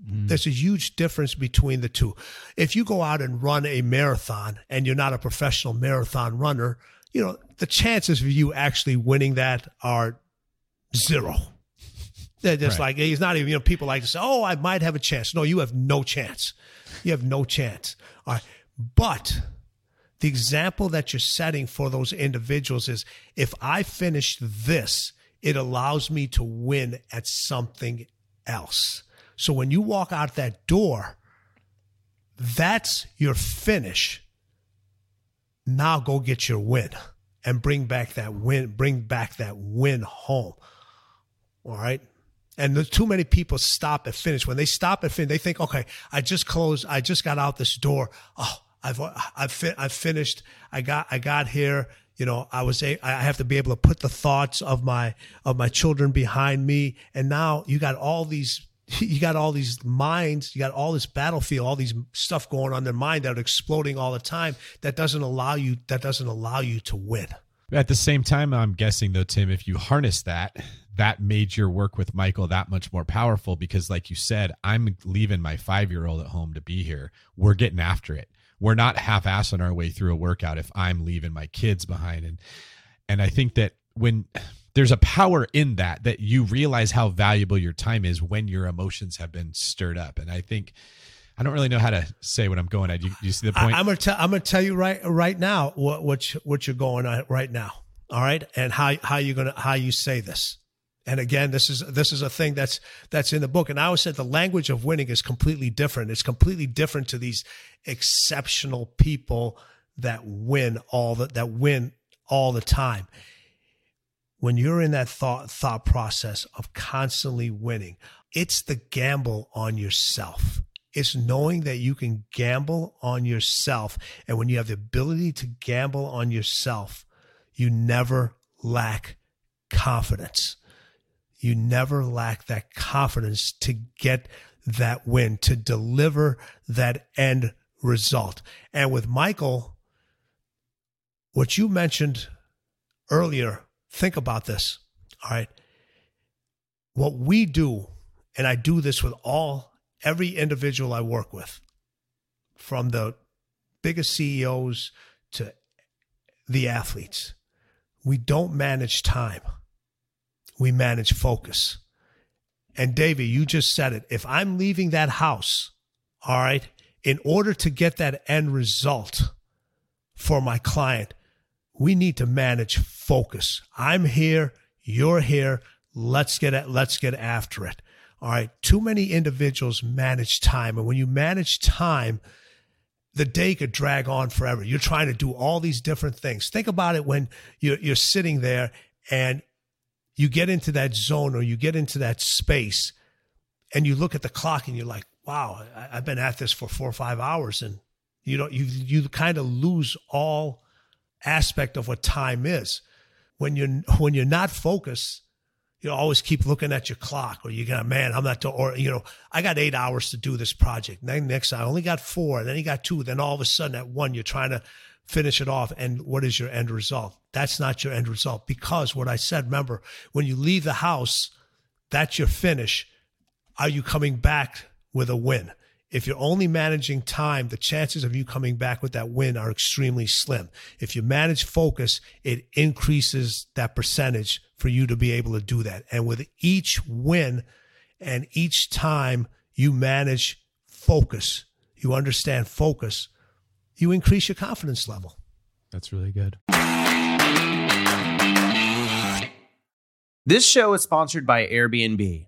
Mm. There's a huge difference between the two. If you go out and run a marathon and you're not a professional marathon runner, you know, the chances of you actually winning that are zero. They're just right. like, he's not even, you know, people like to say, oh, I might have a chance. No, you have no chance. You have no chance. All right. But the example that you're setting for those individuals is if I finish this, it allows me to win at something else. So when you walk out that door, that's your finish. Now go get your win and bring back that win, bring back that win home. All right. And too many people stop at finish. When they stop at finish, they think, okay, I just closed, I just got out this door. Oh, I've, I've, fi- I've finished. I got, I got here. You know, I was, a, I have to be able to put the thoughts of my, of my children behind me. And now you got all these you got all these minds, you got all this battlefield, all these stuff going on in their mind that are exploding all the time. That doesn't allow you. That doesn't allow you to win. At the same time, I'm guessing though, Tim, if you harness that, that made your work with Michael that much more powerful because, like you said, I'm leaving my five year old at home to be here. We're getting after it. We're not half assing our way through a workout if I'm leaving my kids behind. And and I think that when there's a power in that that you realize how valuable your time is when your emotions have been stirred up. And I think I don't really know how to say what I'm going at. Do you, you see the point? I, am gonna tell I'm gonna tell you right right now what what you, what you're going at right now. All right, and how how you gonna how you say this. And again, this is this is a thing that's that's in the book. And I always said the language of winning is completely different. It's completely different to these exceptional people that win all the that win all the time. When you're in that thought thought process of constantly winning, it's the gamble on yourself. It's knowing that you can gamble on yourself. And when you have the ability to gamble on yourself, you never lack confidence you never lack that confidence to get that win, to deliver that end result. And with Michael, what you mentioned earlier, think about this. All right. What we do, and I do this with all, every individual I work with, from the biggest CEOs to the athletes, we don't manage time we manage focus. And David, you just said it. If I'm leaving that house, all right, in order to get that end result for my client, we need to manage focus. I'm here, you're here. Let's get it, let's get after it. All right. Too many individuals manage time. And when you manage time, the day could drag on forever. You're trying to do all these different things. Think about it when you're, you're sitting there and you get into that zone or you get into that space and you look at the clock and you're like, wow, I, have been at this for four or five hours. And you know, you, you kind of lose all aspect of what time is. When you're, when you're not focused, you always keep looking at your clock or you got, man, I'm not, or, you know, I got eight hours to do this project. Then next I only got four. Then you got two. Then all of a sudden at one, you're trying to finish it off. And what is your end result? That's not your end result because what I said, remember, when you leave the house, that's your finish. Are you coming back with a win? If you're only managing time, the chances of you coming back with that win are extremely slim. If you manage focus, it increases that percentage for you to be able to do that. And with each win and each time you manage focus, you understand focus, you increase your confidence level. That's really good. This show is sponsored by Airbnb.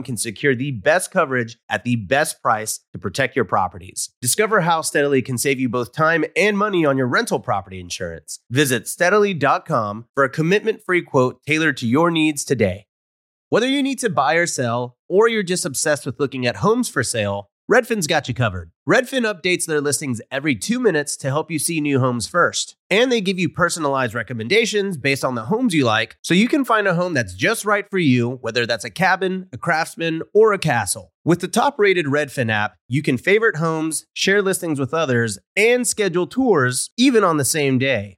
can secure the best coverage at the best price to protect your properties. Discover how Steadily can save you both time and money on your rental property insurance. Visit Steadily.com for a commitment free quote tailored to your needs today. Whether you need to buy or sell, or you're just obsessed with looking at homes for sale, Redfin's got you covered. Redfin updates their listings every two minutes to help you see new homes first. And they give you personalized recommendations based on the homes you like, so you can find a home that's just right for you, whether that's a cabin, a craftsman, or a castle. With the top rated Redfin app, you can favorite homes, share listings with others, and schedule tours even on the same day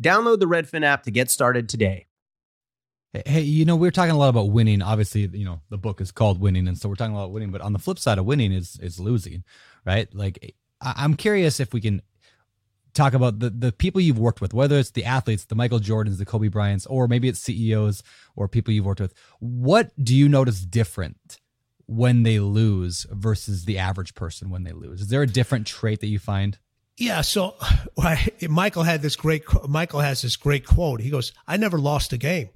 Download the Redfin app to get started today. Hey, you know, we're talking a lot about winning. Obviously, you know, the book is called Winning, and so we're talking about winning. But on the flip side of winning is is losing, right? Like, I'm curious if we can talk about the the people you've worked with, whether it's the athletes, the Michael Jordans, the Kobe Bryants, or maybe it's CEOs or people you've worked with. What do you notice different when they lose versus the average person when they lose? Is there a different trait that you find? Yeah, so Michael had this great. Michael has this great quote. He goes, "I never lost a game.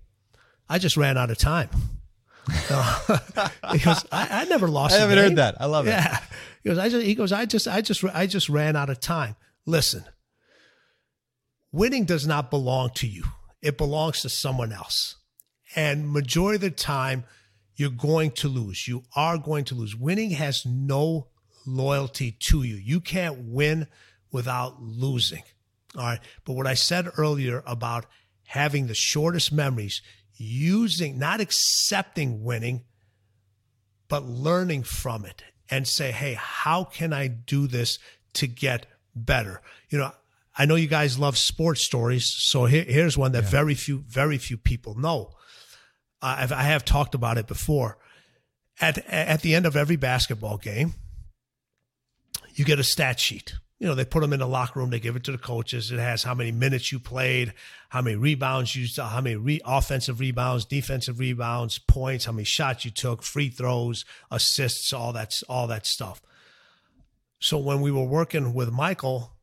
I just ran out of time." he goes, I, I, never lost." A game. I haven't heard that. I love yeah. it. Yeah, he goes, "I just," he goes, "I just, I just, I just ran out of time." Listen, winning does not belong to you. It belongs to someone else. And majority of the time, you're going to lose. You are going to lose. Winning has no loyalty to you. You can't win without losing. All right. But what I said earlier about having the shortest memories, using, not accepting winning, but learning from it and say, hey, how can I do this to get better? You know, I know you guys love sports stories. So here, here's one that yeah. very few, very few people know. Uh, I've, I have talked about it before. At, at the end of every basketball game, you get a stat sheet you know, they put them in the locker room. They give it to the coaches. It has how many minutes you played, how many rebounds you, how many re- offensive rebounds, defensive rebounds, points, how many shots you took, free throws, assists, all that, all that stuff. So when we were working with Michael,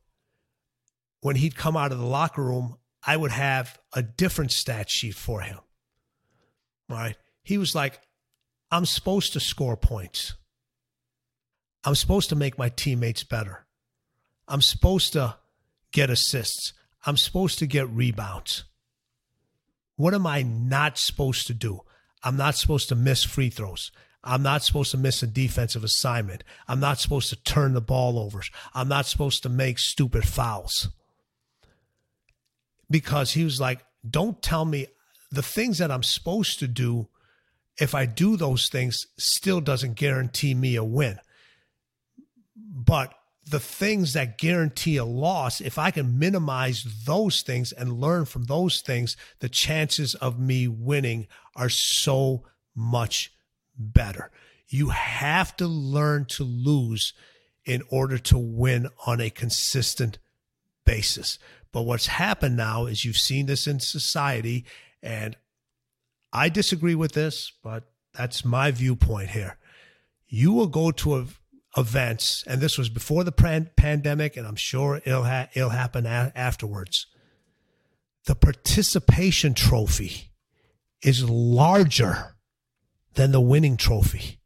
when he'd come out of the locker room, I would have a different stat sheet for him. All right. He was like, I'm supposed to score points. I'm supposed to make my teammates better. I'm supposed to get assists. I'm supposed to get rebounds. What am I not supposed to do? I'm not supposed to miss free throws. I'm not supposed to miss a defensive assignment. I'm not supposed to turn the ball over. I'm not supposed to make stupid fouls. Because he was like, don't tell me the things that I'm supposed to do. If I do those things, still doesn't guarantee me a win. But the things that guarantee a loss, if I can minimize those things and learn from those things, the chances of me winning are so much better. You have to learn to lose in order to win on a consistent basis. But what's happened now is you've seen this in society, and I disagree with this, but that's my viewpoint here. You will go to a events, and this was before the pandemic, and I'm sure it'll ha- it'll happen a- afterwards. The participation trophy is larger than the winning trophy.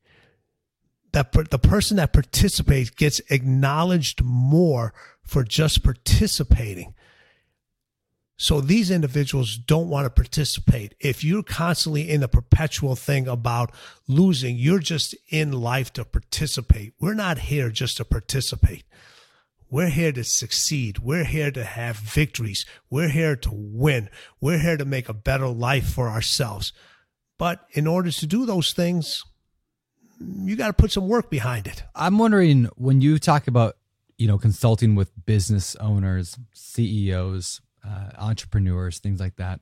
That per- the person that participates gets acknowledged more for just participating. So these individuals don't want to participate. If you're constantly in the perpetual thing about losing, you're just in life to participate. We're not here just to participate. We're here to succeed. We're here to have victories. We're here to win. We're here to make a better life for ourselves. But in order to do those things, you got to put some work behind it. I'm wondering when you talk about, you know, consulting with business owners, CEOs, uh, entrepreneurs, things like that.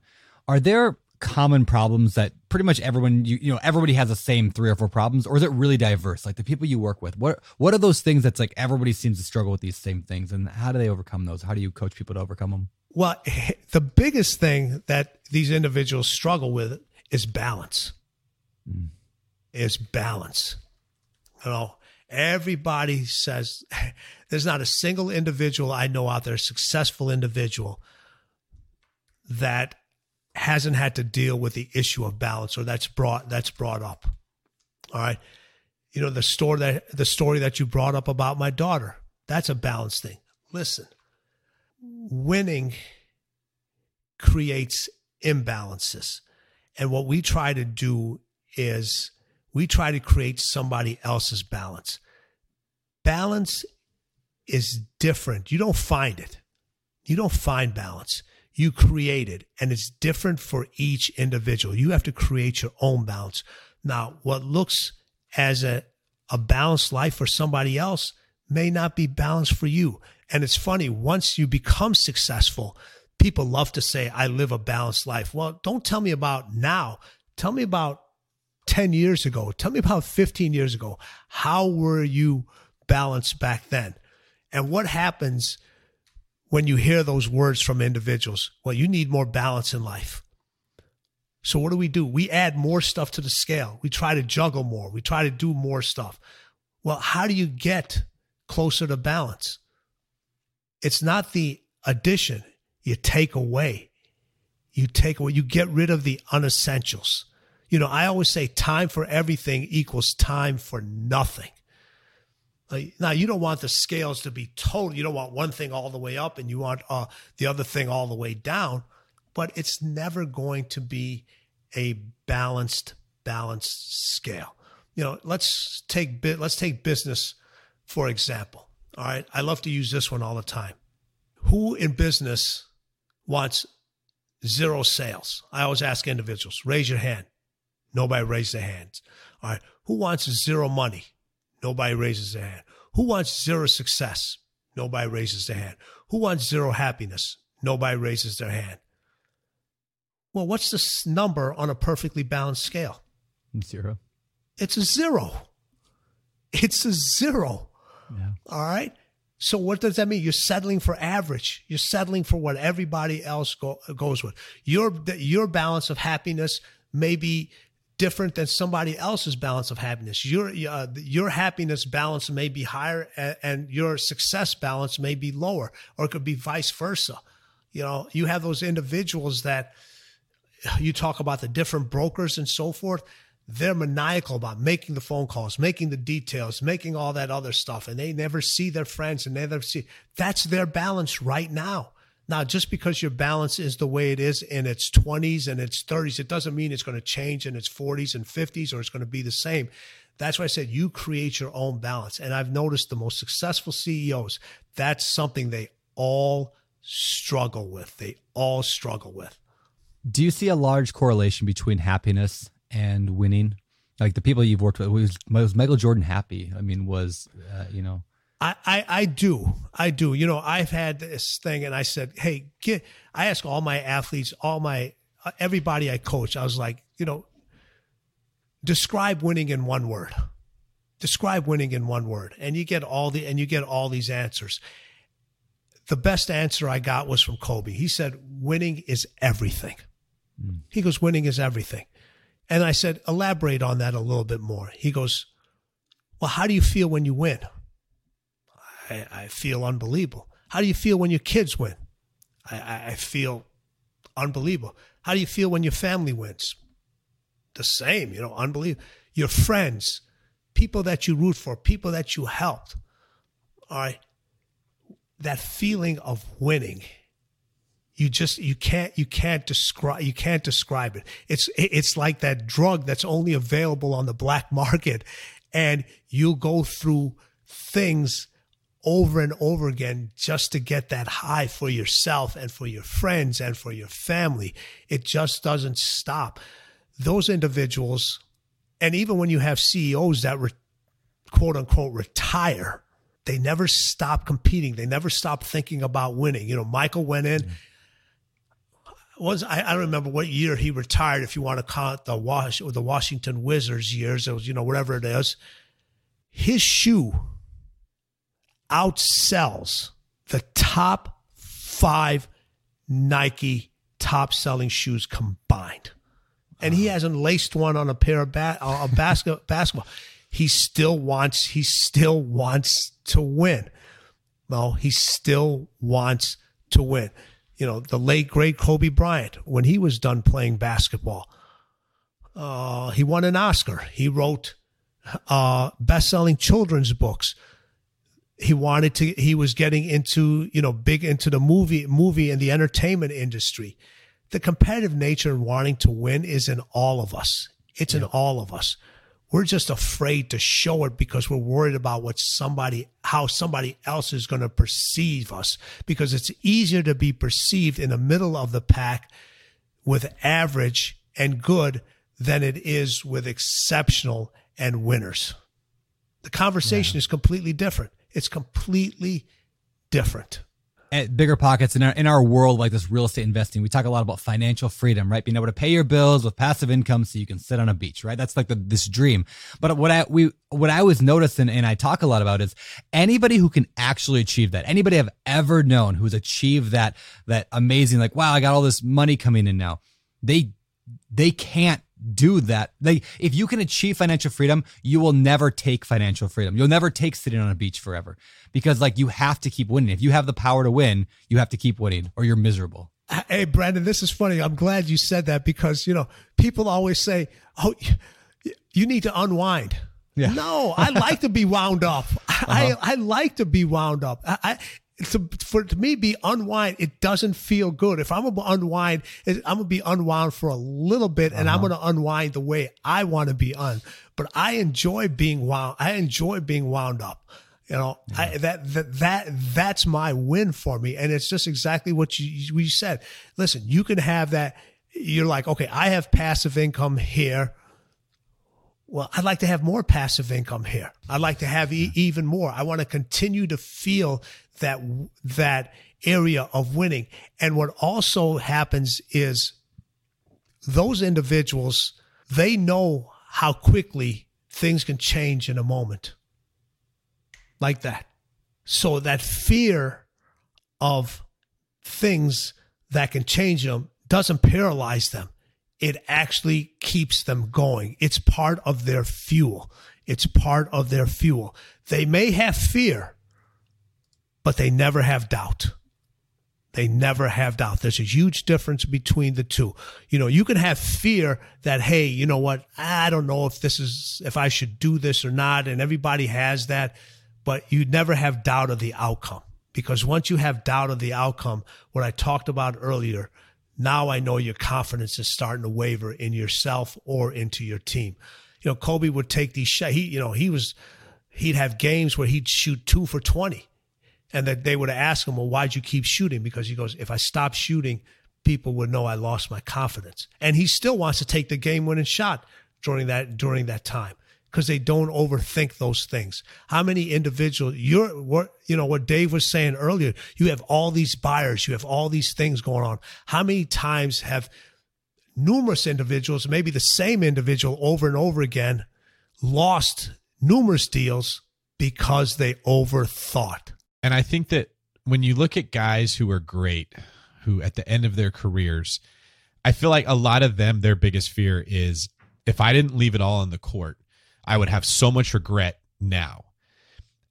Are there common problems that pretty much everyone you you know everybody has the same three or four problems, or is it really diverse? Like the people you work with, what what are those things that's like everybody seems to struggle with these same things, and how do they overcome those? How do you coach people to overcome them? Well, the biggest thing that these individuals struggle with is balance. Mm. Is balance. You know, everybody says there's not a single individual I know out there, successful individual, that hasn't had to deal with the issue of balance or that's brought that's brought up. All right. You know, the story that the story that you brought up about my daughter, that's a balance thing. Listen, winning creates imbalances. And what we try to do is we try to create somebody else's balance. Balance is different. You don't find it. You don't find balance you created and it's different for each individual. You have to create your own balance. Now, what looks as a, a balanced life for somebody else may not be balanced for you. And it's funny, once you become successful, people love to say, I live a balanced life. Well, don't tell me about now. Tell me about 10 years ago. Tell me about 15 years ago. How were you balanced back then? And what happens when you hear those words from individuals. Well, you need more balance in life. So what do we do? We add more stuff to the scale. We try to juggle more. We try to do more stuff. Well, how do you get closer to balance? It's not the addition. You take away. You take away. You get rid of the unessentials. You know, I always say time for everything equals time for nothing. Uh, now you don't want the scales to be total. You don't want one thing all the way up and you want uh, the other thing all the way down. But it's never going to be a balanced, balanced scale. You know, let's take let's take business for example. All right. I love to use this one all the time. Who in business wants zero sales? I always ask individuals, raise your hand. Nobody raised their hands. All right. Who wants zero money? Nobody raises their hand. Who wants zero success? Nobody raises their hand. Who wants zero happiness? Nobody raises their hand. Well, what's the number on a perfectly balanced scale? Zero. It's a zero. It's a zero. Yeah. All right. So what does that mean? You're settling for average. You're settling for what everybody else go, goes with. Your your balance of happiness may be different than somebody else's balance of happiness. Your uh, your happiness balance may be higher, and, and your success balance may be lower, or it could be vice versa. You know, you have those individuals that you talk about the different brokers and so forth they're maniacal about making the phone calls, making the details, making all that other stuff, and they never see their friends and they never see. That's their balance right now. Now, just because your balance is the way it is in its 20s and its 30s, it doesn't mean it's going to change in its 40s and 50s or it's going to be the same. That's why I said you create your own balance. And I've noticed the most successful CEOs, that's something they all struggle with. They all struggle with. Do you see a large correlation between happiness and winning? Like the people you've worked with, was, was Michael Jordan happy? I mean, was, uh, you know, I, I, I do. I do. You know, I've had this thing and I said, Hey, get, I ask all my athletes, all my, uh, everybody I coach, I was like, you know, describe winning in one word. Describe winning in one word. And you get all the, and you get all these answers. The best answer I got was from Kobe. He said, winning is everything. Mm. He goes, winning is everything. And I said, elaborate on that a little bit more. He goes, Well, how do you feel when you win? I, I feel unbelievable. How do you feel when your kids win? I, I feel unbelievable. How do you feel when your family wins? The same, you know, unbelievable. Your friends, people that you root for, people that you helped. All right. That feeling of winning you just you can't you can't describe you can't describe it it's it's like that drug that's only available on the black market and you'll go through things over and over again just to get that high for yourself and for your friends and for your family it just doesn't stop those individuals and even when you have CEOs that re, quote unquote retire they never stop competing they never stop thinking about winning you know Michael went in mm-hmm was I, I don't remember what year he retired. If you want to count the Wash or the Washington Wizards years, it was you know whatever it is. His shoe outsells the top five Nike top selling shoes combined, and he hasn't laced one on a pair of ba- a basket basketball. He still wants. He still wants to win. Well, he still wants to win you know, the late great Kobe Bryant, when he was done playing basketball, uh, he won an Oscar. He wrote uh, best-selling children's books. He wanted to. He was getting into, you know, big into the movie, movie and the entertainment industry. The competitive nature and wanting to win is in all of us. It's yeah. in all of us. We're just afraid to show it because we're worried about what somebody, how somebody else is going to perceive us. Because it's easier to be perceived in the middle of the pack with average and good than it is with exceptional and winners. The conversation yeah. is completely different. It's completely different. At bigger pockets in our in our world like this real estate investing we talk a lot about financial freedom right? Being able to pay your bills with passive income so you can sit on a beach right? That's like the, this dream. But what i we what i was noticing and i talk a lot about is anybody who can actually achieve that anybody i've ever known who's achieved that that amazing like wow i got all this money coming in now. They they can't do that. Like if you can achieve financial freedom, you will never take financial freedom. You'll never take sitting on a beach forever because like you have to keep winning. If you have the power to win, you have to keep winning or you're miserable. Hey Brandon, this is funny. I'm glad you said that because you know people always say, "Oh, you need to unwind." Yeah. No, I like to be wound up. Uh-huh. I I like to be wound up. I, to, for to me be unwind, it doesn't feel good. If I'm gonna unwind, I'm gonna be unwound for a little bit, and uh-huh. I'm gonna unwind the way I want to be un. But I enjoy being wound. I enjoy being wound up. You know, I, that, that, that, that's my win for me. And it's just exactly what you, we said. Listen, you can have that. You're like, okay, I have passive income here. Well, I'd like to have more passive income here. I'd like to have e- even more. I want to continue to feel that, that area of winning. And what also happens is those individuals, they know how quickly things can change in a moment like that. So that fear of things that can change them doesn't paralyze them. It actually keeps them going. It's part of their fuel. It's part of their fuel. They may have fear, but they never have doubt. They never have doubt. There's a huge difference between the two. You know, you can have fear that, hey, you know what? I don't know if this is, if I should do this or not. And everybody has that but you never have doubt of the outcome because once you have doubt of the outcome, what I talked about earlier, now I know your confidence is starting to waver in yourself or into your team. You know, Kobe would take these shots. He, you know, he was, he'd have games where he'd shoot two for 20 and that they would ask him, well, why'd you keep shooting? Because he goes, if I stop shooting, people would know I lost my confidence. And he still wants to take the game winning shot during that, during that time because they don't overthink those things. How many individuals you're what you know what Dave was saying earlier, you have all these buyers, you have all these things going on. How many times have numerous individuals, maybe the same individual over and over again, lost numerous deals because they overthought. And I think that when you look at guys who are great, who at the end of their careers, I feel like a lot of them, their biggest fear is if I didn't leave it all on the court, I would have so much regret now.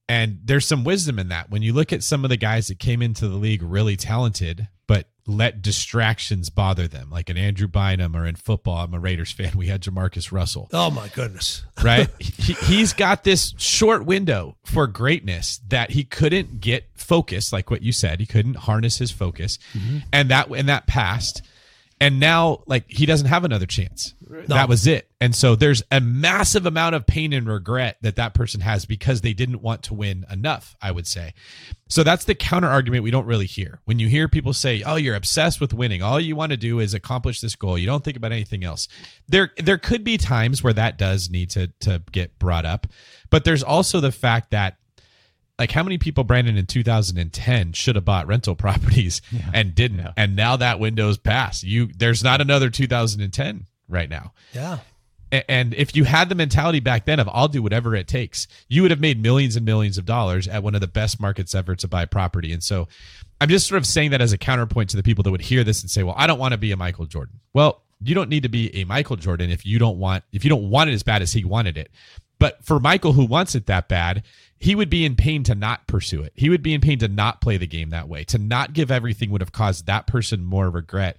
And there's some wisdom in that. When you look at some of the guys that came into the league really talented, but let distractions bother them, like an Andrew Bynum or in football, I'm a Raiders fan. We had Jamarcus Russell. Oh my goodness. right? he, he's got this short window for greatness that he couldn't get focused, like what you said. He couldn't harness his focus. Mm-hmm. And that and that passed and now like he doesn't have another chance. No. that was it. And so there's a massive amount of pain and regret that that person has because they didn't want to win enough i would say. So that's the counter argument we don't really hear. When you hear people say oh you're obsessed with winning. All you want to do is accomplish this goal. You don't think about anything else. There there could be times where that does need to to get brought up. But there's also the fact that like how many people brandon in 2010 should have bought rental properties yeah. and didn't yeah. and now that window's passed you there's not another 2010 right now yeah and if you had the mentality back then of I'll do whatever it takes, you would have made millions and millions of dollars at one of the best markets ever to buy property. And so I'm just sort of saying that as a counterpoint to the people that would hear this and say, "Well, I don't want to be a Michael Jordan." Well, you don't need to be a Michael Jordan if you don't want if you don't want it as bad as he wanted it. But for Michael who wants it that bad, he would be in pain to not pursue it. He would be in pain to not play the game that way. To not give everything would have caused that person more regret.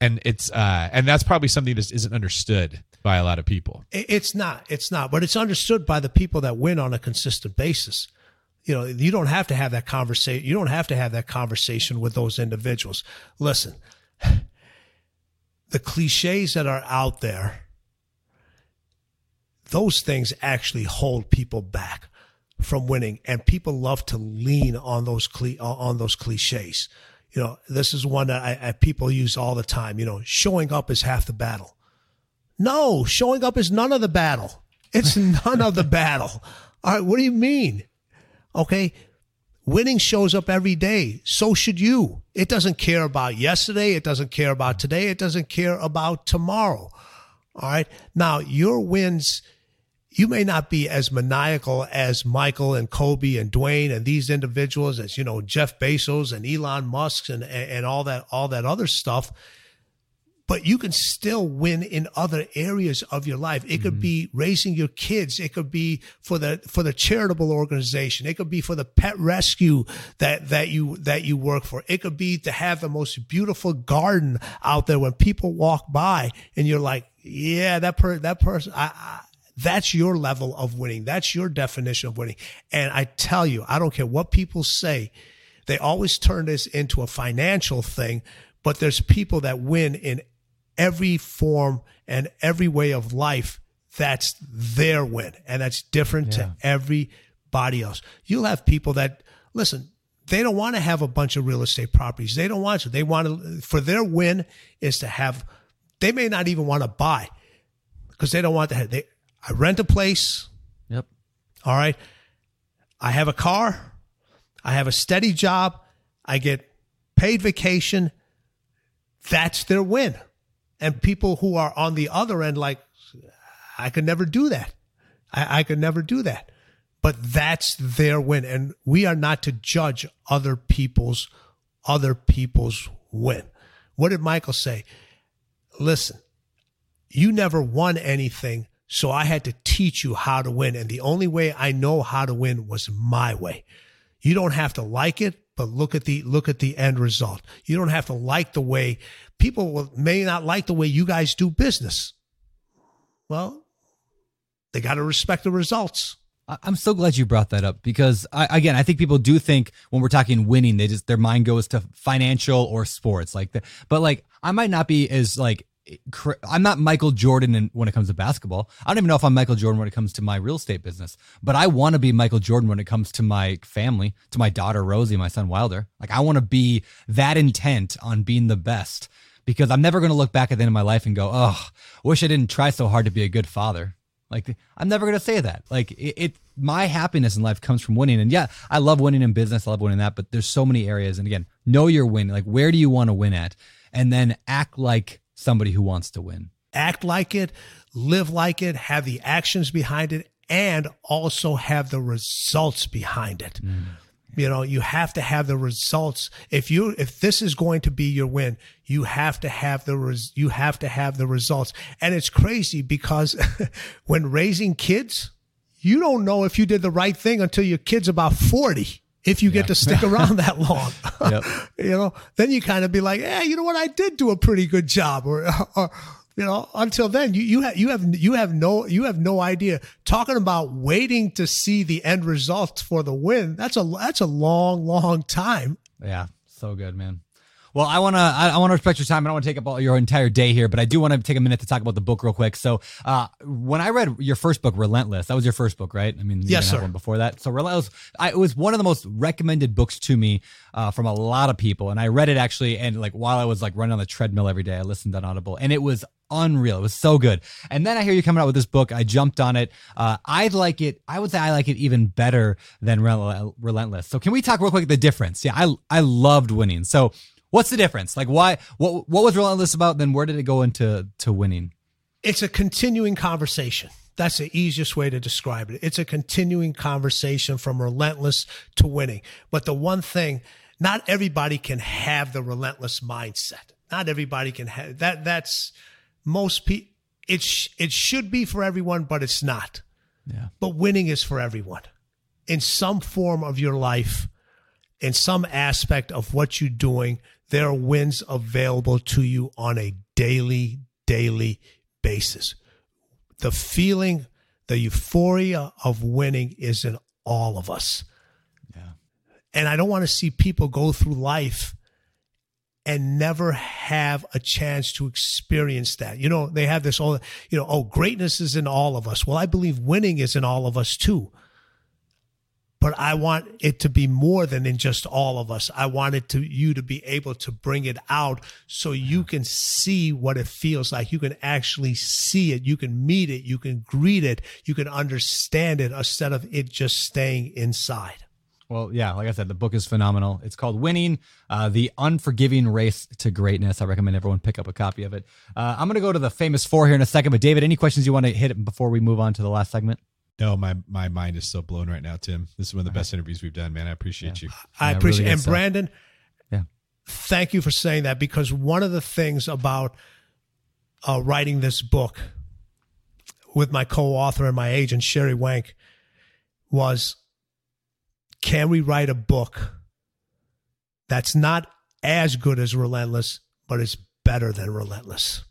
And it's uh and that's probably something that isn't understood by a lot of people. It's not. It's not, but it's understood by the people that win on a consistent basis. You know, you don't have to have that conversation. You don't have to have that conversation with those individuals. Listen, the cliches that are out there, those things actually hold people back from winning, and people love to lean on those cli- uh, on those cliches. You know, this is one that I, I, people use all the time. You know, showing up is half the battle. No, showing up is none of the battle. It's none of the battle. All right, what do you mean? Okay, winning shows up every day. So should you. It doesn't care about yesterday. It doesn't care about today. It doesn't care about tomorrow. All right. Now, your wins you may not be as maniacal as Michael and Kobe and Dwyane and these individuals as, you know, Jeff Bezos and Elon Musk and, and all that, all that other stuff. But you can still win in other areas of your life. It could mm-hmm. be raising your kids. It could be for the, for the charitable organization. It could be for the pet rescue that, that you, that you work for. It could be to have the most beautiful garden out there when people walk by and you're like, yeah, that per, that person, I, I that's your level of winning. That's your definition of winning. And I tell you, I don't care what people say. They always turn this into a financial thing, but there's people that win in every form and every way of life. That's their win. And that's different yeah. to everybody else. You'll have people that listen. They don't want to have a bunch of real estate properties. They don't want to. They want to for their win is to have. They may not even want to buy because they don't want to. Have, they I rent a place. Yep. All right. I have a car. I have a steady job. I get paid vacation. That's their win. And people who are on the other end, like, I could never do that. I, I could never do that. But that's their win. And we are not to judge other people's other people's win. What did Michael say? Listen, you never won anything, so I had to teach you how to win. And the only way I know how to win was my way. You don't have to like it, but look at the look at the end result. You don't have to like the way people may not like the way you guys do business. Well, they got to respect the results. I'm so glad you brought that up because I, again, I think people do think when we're talking winning, they just their mind goes to financial or sports like that. But like, I might not be as like I'm not Michael Jordan when it comes to basketball. I don't even know if I'm Michael Jordan when it comes to my real estate business. But I want to be Michael Jordan when it comes to my family, to my daughter Rosie, my son Wilder. Like I want to be that intent on being the best because I'm never going to look back at the end of my life and go, "Oh, wish I didn't try so hard to be a good father." Like I'm never gonna say that. Like it, it, my happiness in life comes from winning. And yeah, I love winning in business. I love winning that. But there's so many areas. And again, know your win. Like where do you want to win at, and then act like somebody who wants to win. Act like it, live like it, have the actions behind it, and also have the results behind it. Mm. You know, you have to have the results. If you if this is going to be your win, you have to have the res, you have to have the results. And it's crazy because when raising kids, you don't know if you did the right thing until your kid's about 40 if you get to stick around that long. yep. you know, then you kind of be like, "Yeah, you know what? I did do a pretty good job." Or, or you know, until then, you you have you have you have no you have no idea. Talking about waiting to see the end result for the win. That's a that's a long, long time. Yeah, so good, man. Well, I want to I, I want to respect your time. I don't want to take up all your entire day here, but I do want to take a minute to talk about the book real quick. So, uh, when I read your first book, Relentless, that was your first book, right? I mean, you yes, sir. One before that, so Relentless, I, it was one of the most recommended books to me uh, from a lot of people, and I read it actually, and like while I was like running on the treadmill every day, I listened on Audible, and it was unreal. It was so good. And then I hear you coming out with this book. I jumped on it. Uh, I like it. I would say I like it even better than Relentless. So can we talk real quick the difference? Yeah, I I loved winning. So What's the difference? Like, why? What what was Relentless about? Then where did it go into to winning? It's a continuing conversation. That's the easiest way to describe it. It's a continuing conversation from relentless to winning. But the one thing, not everybody can have the relentless mindset. Not everybody can have that. That's most people. It sh- it should be for everyone, but it's not. Yeah. But winning is for everyone. In some form of your life, in some aspect of what you're doing, there are wins available to you on a daily, daily basis. The feeling, the euphoria of winning is in all of us. Yeah. And I don't want to see people go through life and never have a chance to experience that. You know, they have this all, you know, oh, greatness is in all of us. Well, I believe winning is in all of us too but I want it to be more than in just all of us. I want it to you to be able to bring it out so you can see what it feels like. You can actually see it. You can meet it. You can greet it. You can understand it instead of it just staying inside. Well, yeah, like I said, the book is phenomenal. It's called Winning, uh, The Unforgiving Race to Greatness. I recommend everyone pick up a copy of it. Uh, I'm going to go to the famous four here in a second, but David, any questions you want to hit before we move on to the last segment? No, my my mind is so blown right now, Tim. This is one of the best interviews we've done, man. I appreciate yeah. you. I yeah, appreciate really and Brandon. Yeah. Thank you for saying that because one of the things about uh, writing this book with my co-author and my agent Shari Wenk was can we write a book that's not as good as Relentless, but is better than Relentless?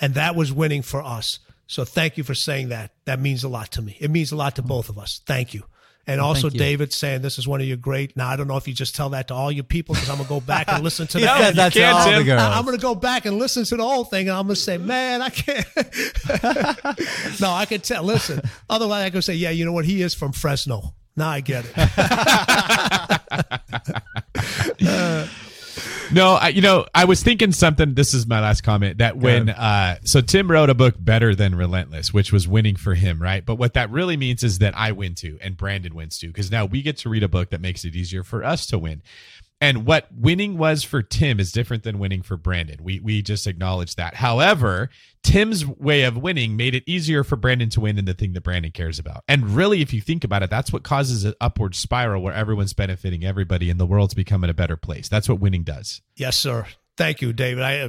And that was winning for us. So thank you for saying that. That means a lot to me. It means a lot to both of us. Thank you. And also thank. David saying this is one of your great. Now I don't know if you just tell that to all your people because I'm gonna go back and listen to He that. said that to can't, all the girls. I- I'm gonna go back and listen to the whole thing, and I'm gonna say, man, I can't. no, I can tell. Listen, otherwise I could say, yeah, you know what? He is from Fresno. Now I get it. No, I, you know, I was thinking something. This is my last comment. That when, uh, so Tim wrote a book better than Relentless, which was winning for him, right? But what that really means is that I win too, and Brandon wins too, because now we get to read a book that makes it easier for us to win. And what winning was for Tim is different than winning for Brandon. We we just acknowledge that. However, Tim's way of winning made it easier for Brandon to win in the thing that Brandon cares about. And really, if you think about it, that's what causes an upward spiral where everyone's benefiting everybody and the world's becoming a better place. That's what winning does. yes, sir. Thank you, David. I uh,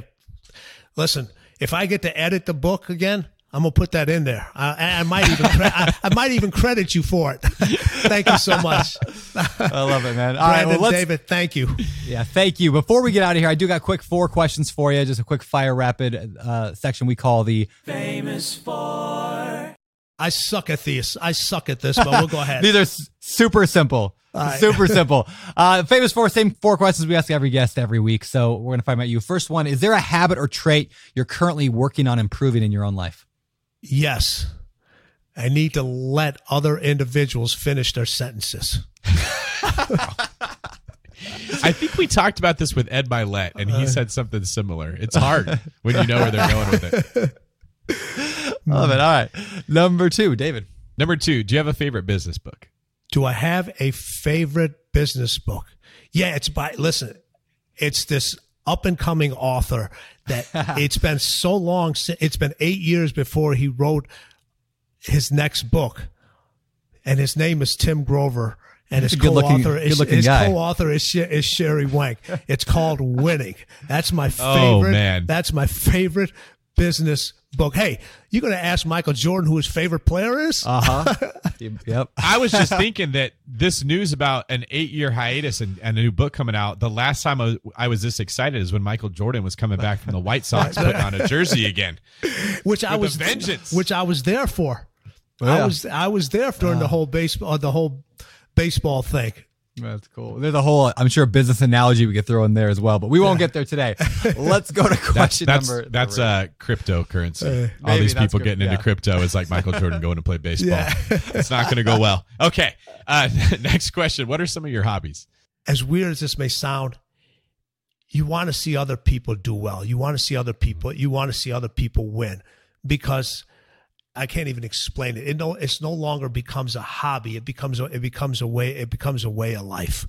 listen. If I get to edit the book again, I'm gonna put that in there. I, I might even cre- I, I might even credit you for it. thank you so much, I love it, man. All right, Brandon. well, David, thank you. Yeah, thank you. Before we get out of here, I do got quick four questions for you. Just a quick fire rapid uh, section we call the. famous four. I suck at this. I suck at this, but we'll go ahead. These are s- super simple. right. Super simple. Uh, famous four, same four questions we ask every guest every week. So we're gonna find out you. First one: Is there a habit or trait you're currently working on improving in your own life? Yes. I need to let other individuals finish their sentences. I think we talked about this with Ed Mylett, and he uh-huh. said something similar. It's hard when you know where they're going with it. Love it. All right. Number two, David. Number two, do you have a favorite business book? Do I have a favorite business book? Yeah, it's by, listen, it's this up and coming author that it's been so long, it's been eight years before he wrote his next book. And his name is Tim Grover. And his He's a good-looking- co-author is his guy. co-author is, is Shari Wenk. It's called Winning. That's my favorite. Oh, favorite. man. That's my favorite business book. Hey, you're going to ask Michael Jordan who his favorite player is? Uh huh. yep. I was just thinking that this news about an eight year hiatus and, and a new book coming out, the last time I was, I was this excited is when Michael Jordan was coming back from the White Sox putting on a jersey again. which I was vengeance. which I was there for. Yeah. I was I was there during the whole baseball the whole baseball thing. That's cool. There's a whole, I'm sure, business analogy we could throw in there as well, but we won't get there today. Let's go to That's question that's number. that's number- uh cryptocurrency. All these people good, getting into yeah. crypto is like Michael Jordan going to play baseball. Yeah. it's not going to go well. Okay. Uh, next question. What are some of your hobbies? As weird as this may sound, you want to see other people do well. You want to see other people. You want to see other people win because I can't even explain it. It no, it's no longer becomes a hobby. It becomes a, it becomes a way. It becomes a way of life.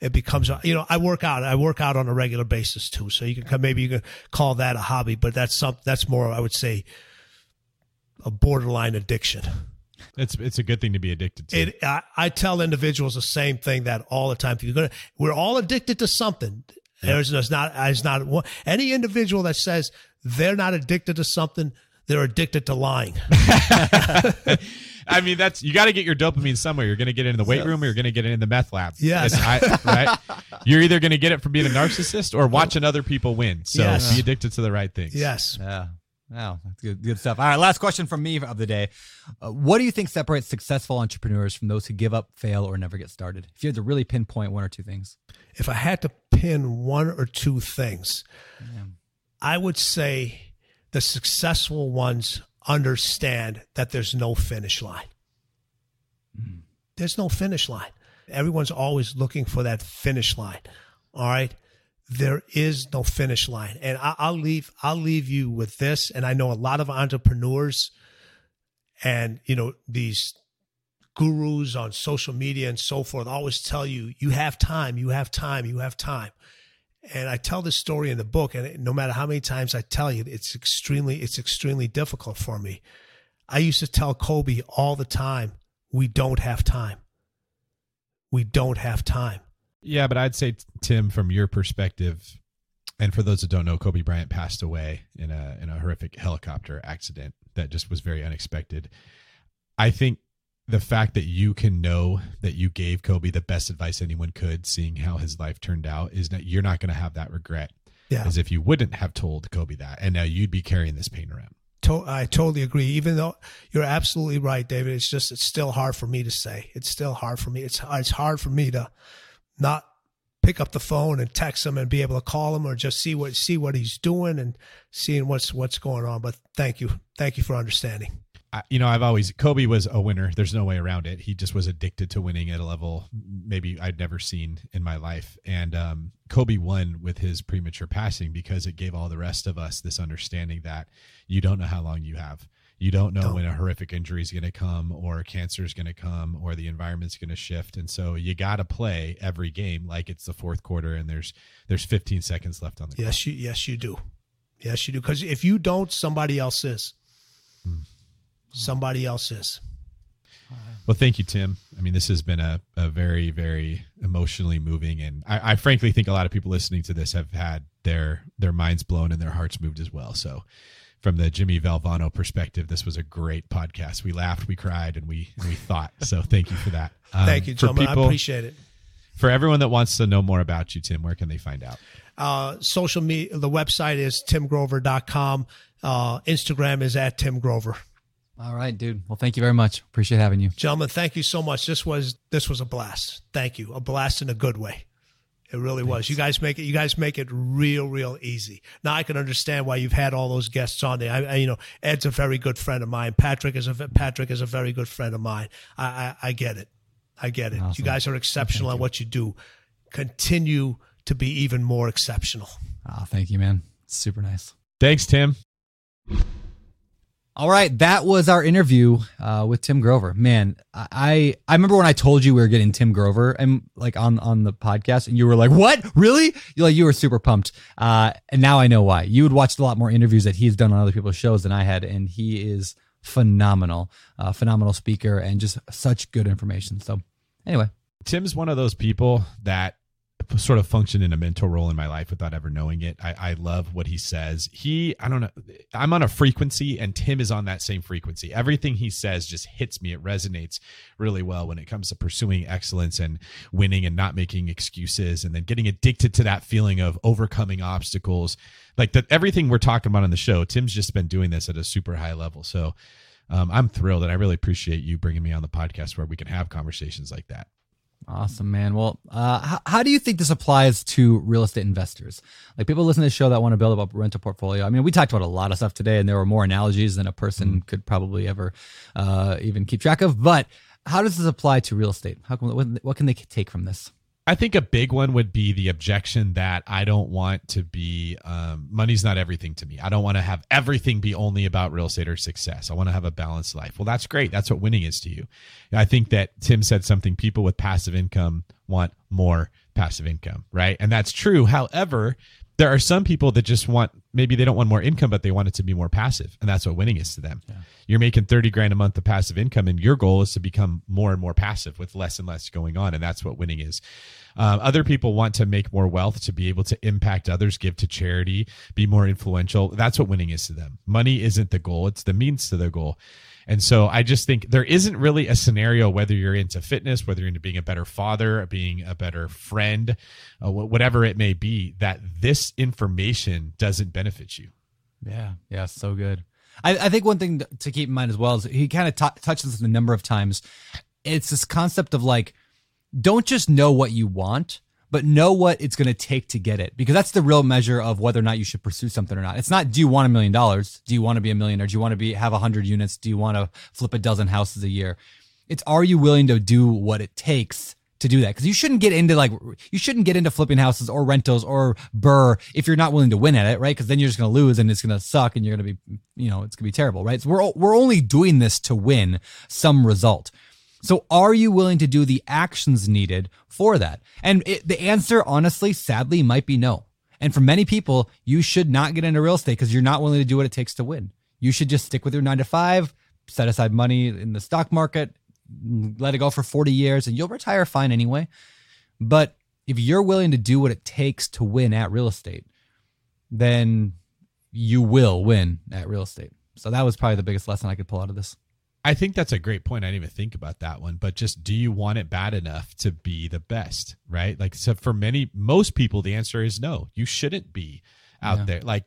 It becomes a, you know I work out. I work out on a regular basis too. So you can maybe you can call that a hobby, but that's some that's more I would say a borderline addiction. It's it's a good thing to be addicted to. It, I, I tell individuals the same thing that all the time. If you're gonna, we're all addicted to something. There's, there's not, there's not one, any individual that says they're not addicted to something. They're addicted to lying. I mean, that's you got to get your dopamine somewhere. You're going to get it in the weight room, or you're going to get it in the meth lab. Yes. I- right. You're either going to get it from being a narcissist or watching other people win. So Yes. be addicted to the right things. yes. Yeah. Wow, that's good, good stuff. All right, last question from me of the day. Uh, what do you think separates successful entrepreneurs from those who give up, fail, or never get started? If you had to really pinpoint one or two things. If I had to pin one or two things, I would say the successful ones understand that there's no finish line. Hmm. There's no finish line. Everyone's always looking for that finish line. All right. There is no finish line. And I, I'll leave, I'll leave you with this. And I know a lot of entrepreneurs and, you know, these gurus on social media and so forth always tell you, you have time, you have time, you have time. And I tell this story in the book, and no matter how many times I tell you, it's extremely, it's extremely difficult for me. I used to tell Kobe all the time, we don't have time. We don't have time. Yeah, but I'd say Tim, from your perspective, and for those that don't know, Kobe Bryant passed away in a in a horrific helicopter accident that just was very unexpected. I think the fact that you can know that you gave Kobe the best advice anyone could, seeing how his life turned out, is that you're not going to have that regret Yeah. as if you wouldn't have told Kobe that, and now you'd be carrying this pain around. to- I totally agree. Even though you're absolutely right, David, it's just it's still hard for me to say. It's still hard for me. It's it's hard for me to not pick up the phone and text him and be able to call him or just see what see what he's doing and seeing what's what's going on. But thank you, thank you for understanding. I, you know, I've always Kobe was a winner. There's no way around it. He just was addicted to winning at a level maybe I'd never seen in my life. And um, Kobe won with his premature passing because it gave all the rest of us this understanding that you don't know how long you have. You don't know Don't. when a horrific injury is going to come or cancer is going to come or the environment's going to shift. And so you got to play every game like it's the fourth quarter and there's there's 15 seconds left on the clock. Yes, you yes you do. Yes, you do. Because if you don't, somebody else is. Somebody else is. Well, thank you, Tim. I mean, this has been a, a very, very emotionally moving, and I, I frankly think a lot of people listening to this have had their their minds blown and their hearts moved as well. So, from the Jimmy Valvano perspective, this was a great podcast. We laughed, we cried, and we and we thought. So, thank you for that. Um, Thank you, people- I appreciate it. For everyone that wants to know more about you, Tim, where can they find out? Uh, social media, the website is timgrover.com. Uh, Instagram is at Tim Grover. All right, dude. Well, thank you very much. Appreciate having you. Gentlemen, thank you so much. This was this was a blast. Thank you. A blast in a good way. It really was. You guys make it. You guys make it real, real easy. Now I can understand why you've had all those guests on there. I, I, you know, Ed's a very good friend of mine. Patrick is a Patrick is a very good friend of mine. I, I, I get it. I get it. You guys are exceptional at what you do. Continue to be even more exceptional. Oh, thank you, man. Super nice. Thanks, Tim. All right, that was our interview uh, with Tim Grover. Man, I I remember when I told you we were getting Tim Grover and like on on the podcast, and you were like, "What? Really?" You like you were super pumped. Uh, and now I know why. You had watched a lot more interviews that he's done on other people's shows than I had, and he is phenomenal, uh, phenomenal speaker, and just such good information. So, anyway, Tim's one of those people that sort of function in a mentor role in my life without ever knowing it. I, I love what he says. He, I don't know, I'm on a frequency and Tim is on that same frequency. Everything he says just hits me. It resonates really well when it comes to pursuing excellence and winning and not making excuses and then getting addicted to that feeling of overcoming obstacles. Like that, everything we're talking about on the show, Tim's just been doing this at a super high level. So um, I'm thrilled and I really appreciate you bringing me on the podcast where we can have conversations like that. Awesome, man. Well, uh, how, how do you think this applies to real estate investors? Like people listen to this show that want to build up a rental portfolio. I mean, we talked about a lot of stuff today, and there were more analogies than a person could probably ever uh, even keep track of. But how does this apply to real estate? How can, what, what can they take from this? I think a big one would be the objection that I don't want to be um, money's not everything to me. I don't want to have everything be only about real estate or success. I want to have a balanced life. Well, that's great. That's what winning is to you. I think that Tim said something people with passive income want more passive income, right? And that's true. However, there are some people that just want maybe they don't want more income but they want it to be more passive and that's what winning is to them. You're making 30 grand a month of passive income and your goal is to become more and more passive with less and less going on and that's what winning is. Um, other people want to make more wealth to be able to impact others give to charity be more influential. That's what winning is to them. Money isn't the goal it's the means to the goal and so I just think there isn't really a scenario whether you're into fitness, whether you're into being a better father, being a better friend, uh, whatever it may be, that this information doesn't benefit you. Yeah, yeah, so good. I, I think one thing to keep in mind as well is he kind of t- touches this a number of times. It's this concept of like, don't just know what you want, but know what it's going to take to get it, because that's the real measure of whether or not you should pursue something or not. It's not do you want a million dollars? Do you want to be a millionaire? Do you want to be have a hundred units? Do you want to flip a dozen houses a year? It's are you willing to do what it takes to do that because you shouldn't get into like you shouldn't get into flipping houses or rentals or BRRRR if you're not willing to win at it right because then you're just going to lose and it's going to suck and you're going to be you know it's going to be terrible right so we're we're only doing this to win some result so are you willing to do the actions needed for that and it, the answer honestly sadly might be no and for many people you should not get into real estate because you're not willing to do what it takes to win you should just stick with your 9 to 5 set aside money in the stock market let it go for 40 years and you'll retire fine anyway. But if you're willing to do what it takes to win at real estate, then you will win at real estate. So that was probably the biggest lesson I could pull out of this. I think that's a great point. I didn't even think about that one, but just do you want it bad enough to be the best, right? Like, so for many, most people, the answer is no. You shouldn't be out Yeah. there. Like,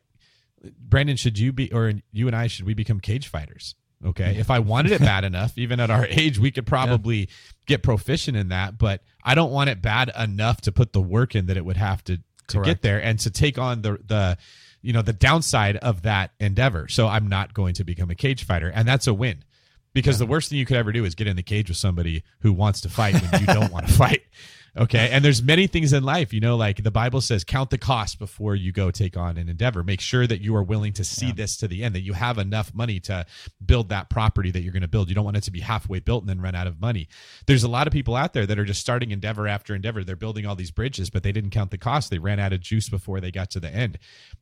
Brandon, should you be, or you and I, should we become cage fighters? Okay. If I wanted it bad enough, even at our age, we could probably yeah. get proficient in that. But I don't want it bad enough to put the work in that it would have to to Correct. get there and to take on the the you know the downside of that endeavor. So I'm not going to become a cage fighter, and that's a win because yeah. the worst thing you could ever do is get in the cage with somebody who wants to fight when you don't want to fight. Okay. And there's many things in life, you know, like the Bible says, count the cost before you go take on an endeavor. Make sure that you are willing to see yeah. this to the end, that you have enough money to build that property that you're going to build. You don't want it to be halfway built and then run out of money. There's a lot of people out there that are just starting endeavor after endeavor. They're building all these bridges, but they didn't count the cost. They ran out of juice before they got to the end.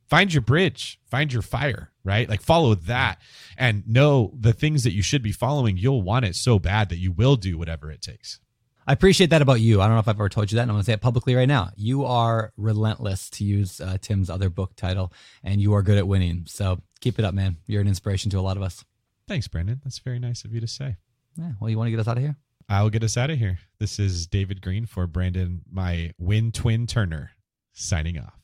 Find your bridge, find your fire, right? Like follow that and know the things that you should be following. You'll want it so bad that you will do whatever it takes. I appreciate that about you. I don't know if I've ever told you that, and I'm going to say it publicly right now. You are relentless, to use uh, Tim's other book title, and you are good at winning. So keep it up, man. You're an inspiration to a lot of us. Thanks, Brandon. That's very nice of you to say. Yeah. Well, you want to get us out of here? I'll get us out of here. This is David Greene for Brandon, my win twin Turner, signing off.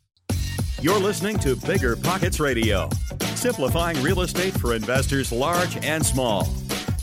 You're listening to BiggerPockets Radio, simplifying real estate for investors large and small.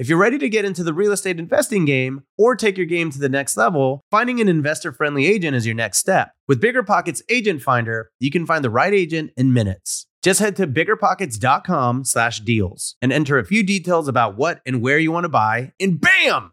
If you're ready to get into the real estate investing game or take your game to the next level, finding an investor friendly agent is your next step. With BiggerPockets Agent Finder, you can find the right agent in minutes. Just head to biggerpockets.com slash deals and enter a few details about what and where you want to buy, and bam!